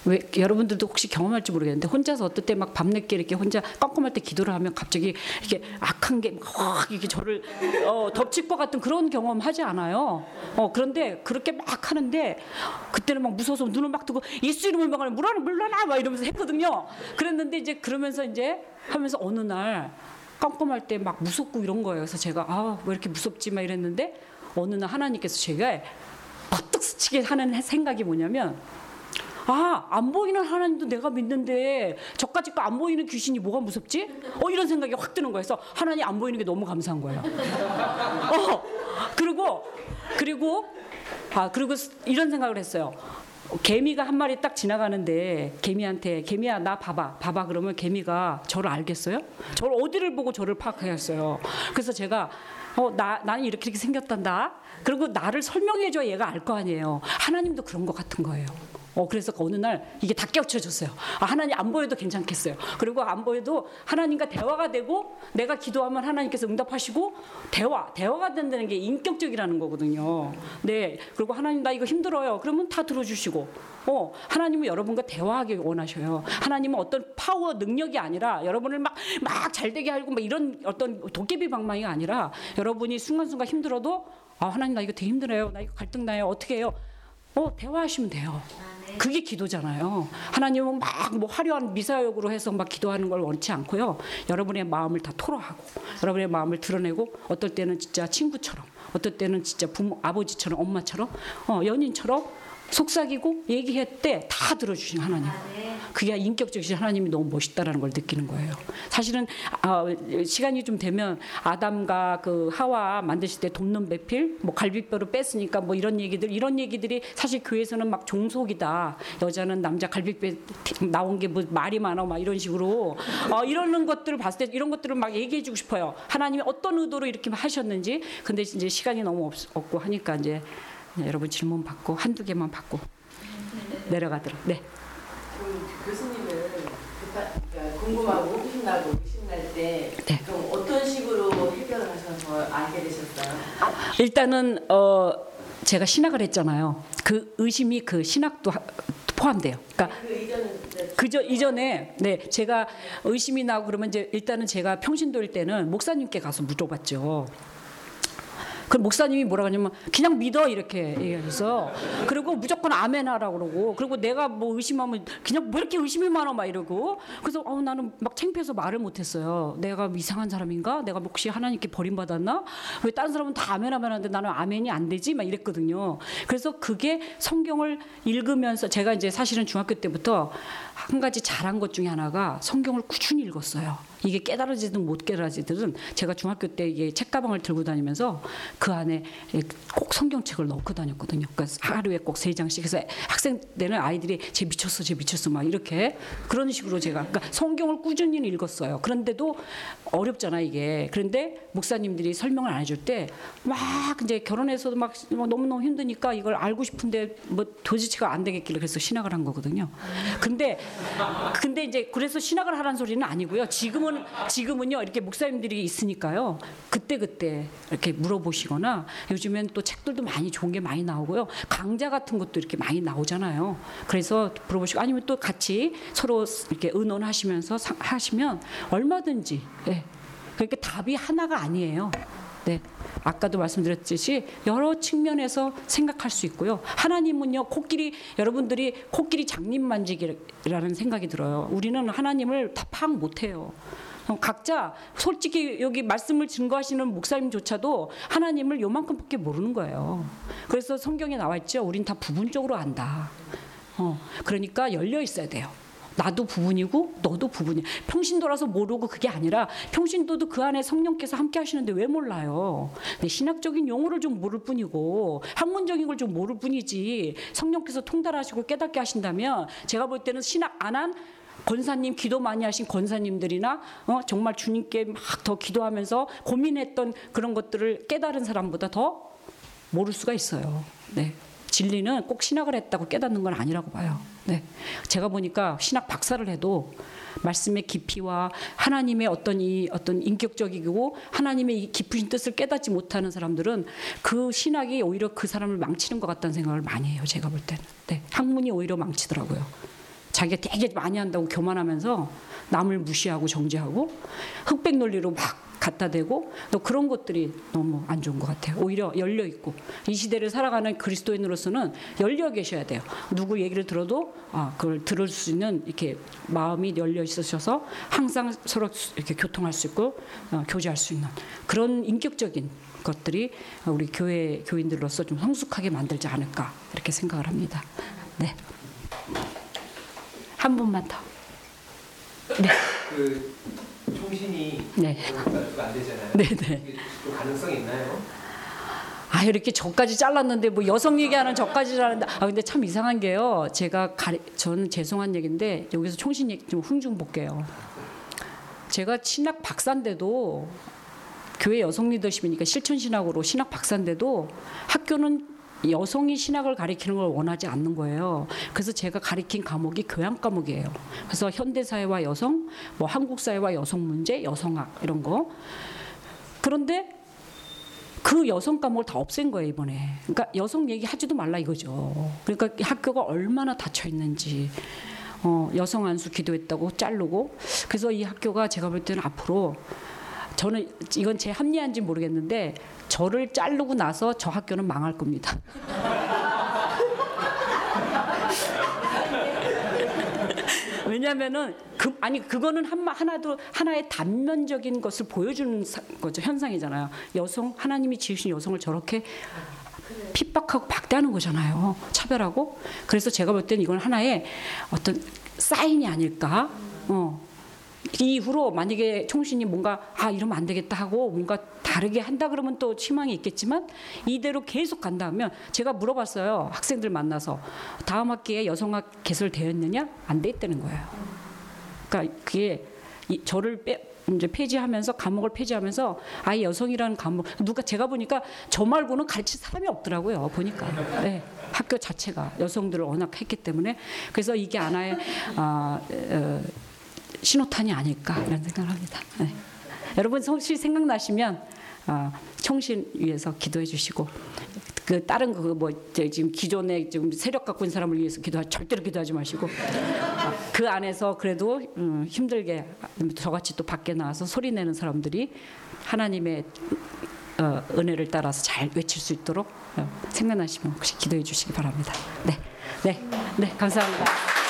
왜 여러분들도 혹시 경험할지 모르겠는데 혼자서 어떨 때 막 밤늦게 이렇게 혼자 깜깜할 때 기도를 하면 갑자기 이렇게 악한 게확 이렇게 저를 어, 덮칠 것 같은 그런 경험 하지 않아요. 어 그런데 그렇게 막 하는데 그때는 막 무서워서 눈을 막 뜨고 예수 이름을 막 물러나 물러나 막 이러면서 했거든요. 그랬는데 이제 그러면서 이제 하면서 어느 날 깜깜할 때 막 무섭고 이런 거예요. 그래서 제가 아 왜 이렇게 무섭지 막 이랬는데 어느 날 하나님께서 제가 버뜩 스치게 하는 생각이 뭐냐면 아, 안 보이는 하나님도 내가 믿는데 저까지 거 안 보이는 귀신이 뭐가 무섭지? 어, 이런 생각이 확 드는 거예요. 그래서 하나님 안 보이는 게 너무 감사한 거예요. 어, 그리고, 그리고, 아, 그리고 이런 생각을 했어요. 개미가 한 마리 딱 지나가는데 개미한테 개미야 나 봐봐 봐봐 그러면 개미가 저를 알겠어요? 저를 어디를 보고 저를 파악하겠어요? 그래서 제가 어나 나는 이렇게 이렇게 생겼단다. 그리고 나를 설명해줘야 얘가 알 거 아니에요. 하나님도 그런 것 같은 거예요. 어 그래서 어느 날 이게 다 깨우쳐졌어요. 아 하나님 안 보여도 괜찮겠어요. 그리고 안 보여도 하나님과 대화가 되고 내가 기도하면 하나님께서 응답하시고 대화 대화가 된다는 게 인격적이라는 거거든요. 네 그리고 하나님 나 이거 힘들어요. 그러면 다 들어주시고 어 하나님은 여러분과 대화하기 원하셔요. 하나님은 어떤 파워 능력이 아니라 여러분을 막 막 잘되게 하고 막 이런 어떤 도깨비 방망이가 아니라 여러분이 순간순간 힘들어도 아 하나님 나 이거 되게 힘들어요. 나 이거 갈등 나요. 어떻게 해요? 어 대화하시면 돼요. 그게 기도잖아요. 하나님은 막 뭐 화려한 미사역으로 해서 막 기도하는 걸 원치 않고요. 여러분의 마음을 다 토로하고 여러분의 마음을 드러내고 어떨 때는 진짜 친구처럼 어떨 때는 진짜 부모 아버지처럼 엄마처럼 어, 연인처럼 속삭이고 얘기할 때다 들어주신 하나님. 그게 인격적이신 하나님이 너무 멋있다라는 걸 느끼는 거예요. 사실은 아, 시간이 좀 되면 아담과 그 하와 만드실 때 돕는 배필, 뭐 갈비뼈를 뺐으니까 뭐 이런 얘기들 이런 얘기들이 사실 교회에서는 막 종속이다. 여자는 남자 갈비뼈 나온 게 뭐 말이 많아 막 이런 식으로 어, 이러는 것들을 봤을 때 이런 것들을 막 얘기해주고 싶어요. 하나님이 어떤 의도로 이렇게 하셨는지. 근데 이제 시간이 너무 없, 없고 하니까 이제 네, 여러분 질문 받고 한두 개만 받고 내려가도록. 네. 그 교수님은 그러니까 궁금하고 호기심 나고 의심 날 때 네. 그럼 어떤 식으로 해결을 하셔서 알게 되셨어요? 일단은 어 제가 신학을 했잖아요. 그 의심이 그 신학도 하- 포함돼요. 그러니까 그 그저 이전에 네 제가 의심이 나고 그러면 이제 일단은 제가 평신도일 때는 목사님께 가서 물어봤죠. 그 목사님이 뭐라 하냐면 그냥 믿어 이렇게 얘기해서 그리고 무조건 아멘 하라 그러고 그리고 내가 뭐 의심하면 그냥 뭐 이렇게 의심이 많아 막 이러고 그래서 어 나는 막 창피해서 말을 못 했어요. 내가 이상한 사람인가? 내가 혹시 하나님께 버림받았나? 왜 다른 사람은 다 아멘 아멘 하는데 나는 아멘이 안 되지? 막 이랬거든요. 그래서 그게 성경을 읽으면서 제가 이제 사실은 중학교 때부터 한 가지 잘한 것 중에 하나가 성경을 꾸준히 읽었어요. 이게 깨달아지든 못 깨달아지든 제가 중학교 때 이게 책가방을 들고 다니면서 그 안에 꼭 성경책을 넣고 다녔거든요. 그러니까 하루에 꼭 세 장씩 해서 학생 때는 아이들이 쟤 미쳤어, 쟤 미쳤어 막 이렇게 그런 식으로 제가 그러니까 성경을 꾸준히 읽었어요. 그런데도 어렵잖아 이게. 그런데 목사님들이 설명을 안 해줄 때 막 이제 결혼해서도 막 너무 너무 힘드니까 이걸 알고 싶은데 뭐 도지체가 안 되겠길래 그래서 신학을 한 거거든요. 근데 근데 이제 그래서 신학을 하라는 소리는 아니고요. 지금은 지금은요 이렇게 목사님들이 있으니까요. 그때 그때 이렇게 물어보시거나 요즘엔 또 책들도 많이 좋은 게 많이 나오고요. 강좌 같은 것도 이렇게 많이 나오잖아요. 그래서 물어보시고 아니면 또 같이 서로 이렇게 의논하시면서 사- 하시면 얼마든지 예. 그러니까 답이 하나가 아니에요. 네. 아까도 말씀드렸듯이 여러 측면에서 생각할 수 있고요. 하나님은요, 코끼리, 여러분들이 코끼리 장님 만지기라는 생각이 들어요. 우리는 하나님을 다 파악 못 해요. 어, 각자 솔직히 여기 말씀을 증거하시는 목사님조차도 하나님을 요만큼밖에 모르는 거예요. 그래서 성경에 나와 있죠. 우린 다 부분적으로 안다. 어, 그러니까 열려 있어야 돼요. 나도 부분이고 너도 부분이. 평신도라서 모르고 그게 아니라 평신도도 그 안에 성령께서 함께 하시는데 왜 몰라요? 근데 신학적인 용어를 좀 모를 뿐이고 학문적인 걸 좀 모를 뿐이지 성령께서 통달하시고 깨닫게 하신다면 제가 볼 때는 신학 안한 권사님 기도 많이 하신 권사님들이나 어, 정말 주님께 막 더 기도하면서 고민했던 그런 것들을 깨달은 사람보다 더 모를 수가 있어요. 네. 진리는 꼭 신학을 했다고 깨닫는 건 아니라고 봐요. 네. 제가 보니까 신학 박사를 해도 말씀의 깊이와 하나님의 어떤 이 어떤 인격적이고 하나님의 이 깊으신 뜻을 깨닫지 못하는 사람들은 그 신학이 오히려 그 사람을 망치는 것 같다는 생각을 많이 해요. 제가 볼 때는. 네. 학문이 오히려 망치더라고요. 자기가 되게 많이 한다고 교만하면서 남을 무시하고 정죄하고 흑백 논리로 막 갖다 대고 또 그런 것들이 너무 안 좋은 것 같아요. 오히려 열려 있고 이 시대를 살아가는 그리스도인으로서는 열려 계셔야 돼요. 누구 얘기를 들어도 아 그걸 들을 수 있는 이렇게 마음이 열려 있으셔서 항상 서로 이렇게 교통할 수 있고 어, 교제할 수 있는 그런 인격적인 것들이 우리 교회 교인들로서 좀 성숙하게 만들지 않을까 이렇게 생각을 합니다. 네. 한 분만 더. 그 총신이 네. 가지가 안 되잖아요. 네, 네. 이게 좀 가능성이 있나요? 아 이렇게 저까지 잘랐는데 뭐 여성 얘기하는 저까지 잘랐는데 아 근데 참 이상한 게요. 제가 가리, 저는 죄송한 얘기인데 여기서 총신 얘기 좀 흥중 볼게요. 제가 신학 박사인데도 교회 여성 리더십이니까 실천 신학으로 신학 박사인데도 학교는 여성이 신학을 가리키는 걸 원하지 않는 거예요. 그래서 제가 가리킨 과목이 교양 과목이에요. 그래서 현대 사회와 여성, 뭐 한국 사회와 여성 문제, 여성학 이런 거. 그런데 그 여성 과목을 다 없앤 거예요 이번에. 그러니까 여성 얘기 하지도 말라 이거죠. 그러니까 학교가 얼마나 닫혀 있는지. 어, 여성 안수 기도했다고 자르고 그래서 이 학교가 제가 볼 때는 앞으로 저는 이건 제 합리화인지 모르겠는데 저를 자르고 나서 저 학교는 망할 겁니다. 왜냐하면은 그 아니 그거는 한 하나도 하나의 단면적인 것을 보여주는 사- 거죠 현상이잖아요. 여성 하나님이 지으신 여성을 저렇게 핍박하고 박대하는 거잖아요. 차별하고. 그래서 제가 볼 때는 이건 하나의 어떤 사인이 아닐까. 어. 이 이후로 만약에 총신이 뭔가 아 이러면 안 되겠다 하고 뭔가 다르게 한다 그러면 또 희망이 있겠지만 이대로 계속 간다 하면 제가 물어봤어요. 학생들 만나서 다음 학기에 여성학 개설되었느냐? 안 돼 있다는 거예요. 그러니까 그게 이, 저를 빼, 이제 폐지하면서 과목을 폐지하면서 아예 여성이라는 과목 누가 제가 보니까 저 말고는 가르칠 사람이 없더라고요 보니까. 네, 학교 자체가 여성들을 워낙 했기 때문에. 그래서 이게 하나의 아, 어, 신호탄이 아닐까 이런 생각을 합니다. 네. 여러분 혹시 생각나시면 아, 청신 위해서 기도해 주시고 그 다른 그뭐 지금 기존에 지금 세력 갖고 있는 사람을 위해서 기도하 절대로 기도하지 마시고 아, 그 안에서 그래도 음, 힘들게 저같이 또 밖에 나와서 소리 내는 사람들이 하나님의 어, 은혜를 따라서 잘 외칠 수 있도록 어, 생각나시면 혹시 기도해 주시기 바랍니다. 네, 네, 네, 감사합니다.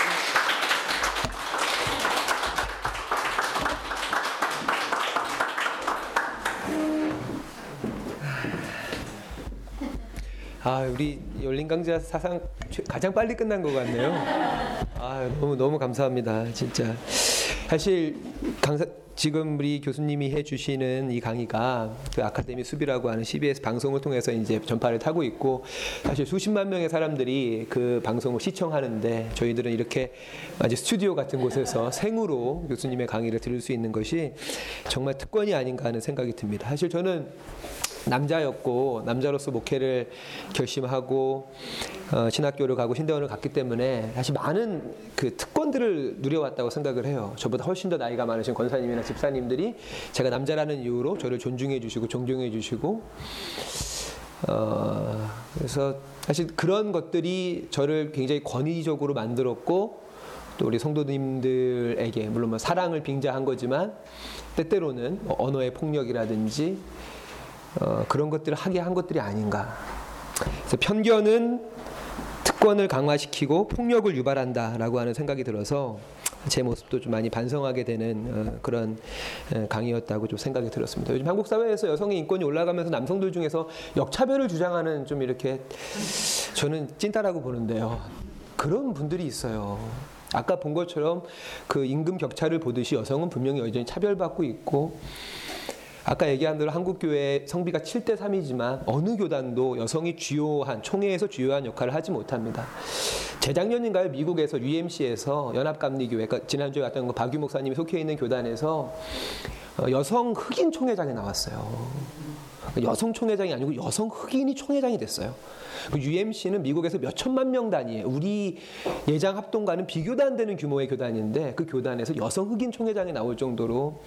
아 우리 열린 강좌 사상 최- 가장 빨리 끝난 것 같네요. 아 너무 너무 감사합니다 진짜. 사실 강사 지금 우리 교수님이 해주시는 이 강의가 그 아카데미 수비라고 하는 CBS 방송을 통해서 이제 전파를 타고 있고 사실 수십만 명의 사람들이 그 방송을 시청하는데 저희들은 이렇게 아주 스튜디오 같은 곳에서 생으로 교수님의 강의를 들을 수 있는 것이 정말 특권이 아닌가 하는 생각이 듭니다. 사실 저는 남자였고 남자로서 목회를 결심하고 어, 신학교를 가고 신대원을 갔기 때문에 사실 많은 그 특권들을 누려왔다고 생각을 해요. 저보다 훨씬 더 나이가 많으신 권사님이나 집사님들이 제가 남자라는 이유로 저를 존중해 주시고 존경해 주시고 어, 그래서 사실 그런 것들이 저를 굉장히 권위적으로 만들었고 또 우리 성도님들에게 물론 뭐 사랑을 빙자한 거지만 때때로는 뭐 언어의 폭력이라든지 어, 그런 것들을 하게 한 것들이 아닌가. 그래서 편견은 특권을 강화시키고 폭력을 유발한다라고 하는 생각이 들어서 제 모습도 좀 많이 반성하게 되는 어, 그런 에, 강의였다고 좀 생각이 들었습니다. 요즘 한국 사회에서 여성의 인권이 올라가면서 남성들 중에서 역차별을 주장하는 좀 이렇게 저는 찐따라고 보는데요. 그런 분들이 있어요. 아까 본 것처럼 그 임금 격차를 보듯이 여성은 분명히 여전히 차별받고 있고 아까 얘기한 대로 한국교회 성비가 7대 3이지만 어느 교단도 여성이 주요한 총회에서 주요한 역할을 하지 못합니다. 재작년인가요? 미국에서 UMC에서 연합감리교회 그러니까 지난주에 거 박유 목사님이 속해 있는 교단에서 어, 여성 흑인 총회장이 나왔어요. 여성 총회장이 아니고 여성 흑인이 총회장이 됐어요. 그 UMC는 미국에서 몇 천만 명 단위에 우리 예장 합동과는 비교도 안 되는 규모의 교단인데 그 교단에서 여성 흑인 총회장이 나올 정도로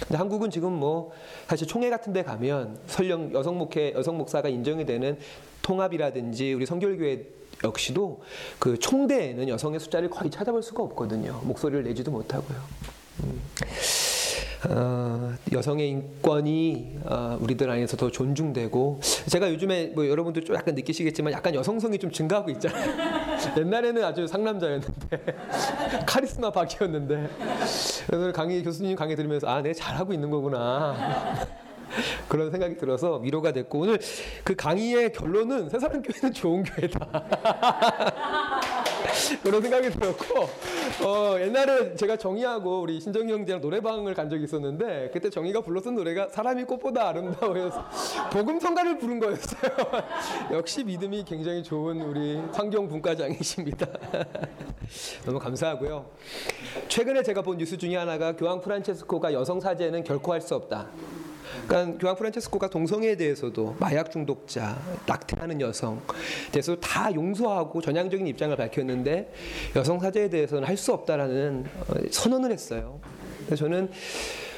근데 한국은 지금 뭐 사실 총회 같은 데 가면 설령 여성 목회 여성 목사가 인정이 되는 통합이라든지 우리 성결교회 역시도 그 총대에는 여성의 숫자를 거의 찾아볼 수가 없거든요. 목소리를 내지도 못하고요. 음. 어, 여성의 인권이 어, 우리들 안에서 더 존중되고 제가 요즘에 뭐 여러분들 좀 약간 느끼시겠지만 약간 여성성이 좀 증가하고 있잖아요. 옛날에는 아주 상남자였는데 카리스마 박이었는데 오늘 강의 교수님 강의 들으면서 아, 내 잘하고 있는 거구나. 그런 생각이 들어서 위로가 됐고 오늘 그 강의의 결론은 새사람 교회는 좋은 교회다. 그런 생각이 들었고 어, 옛날에 제가 정희하고 우리 신정희 형제랑 노래방을 간 적이 있었는데 그때 정희가 불렀던 노래가 사람이 꽃보다 아름다워서 복음 성가를 부른 거였어요. 역시 믿음이 굉장히 좋은 우리 환경 분과장이십니다. 너무 감사하고요. 최근에 제가 본 뉴스 중에 하나가 교황 프란체스코가 여성 사제는 결코 할 수 없다. 그러니까 교황 프란체스코가 동성애에 대해서도 마약 중독자, 낙태하는 여성 대해서 다 용서하고 전향적인 입장을 밝혔는데 여성 사제에 대해서는 할 수 없다라는 어, 선언을 했어요. 그래서 저는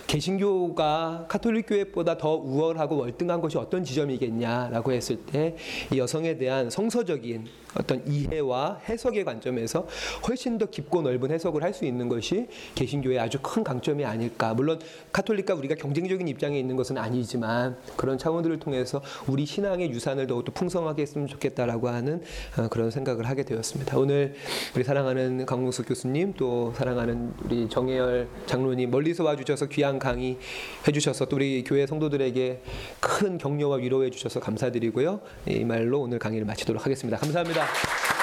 개신교가 카톨릭 교회보다 더 우월하고 월등한 것이 어떤 지점이겠냐라고 했을 때 이 여성에 대한 성서적인 어떤 이해와 해석의 관점에서 훨씬 더 깊고 넓은 해석을 할 수 있는 것이 개신교의 아주 큰 강점이 아닐까. 물론 카톨릭과 우리가 경쟁적인 입장에 있는 것은 아니지만 그런 차원들을 통해서 우리 신앙의 유산을 더욱더 풍성하게 했으면 좋겠다라고 하는 어, 그런 생각을 하게 되었습니다. 오늘 우리 사랑하는 강문숙 교수님 또 사랑하는 우리 정혜열 장로님 멀리서 와주셔서 귀한 강의 해주셔서 또 우리 교회 성도들에게 큰 격려와 위로해 주셔서 감사드리고요. 이 말로 오늘 강의를 마치도록 하겠습니다. 감사합니다. 谢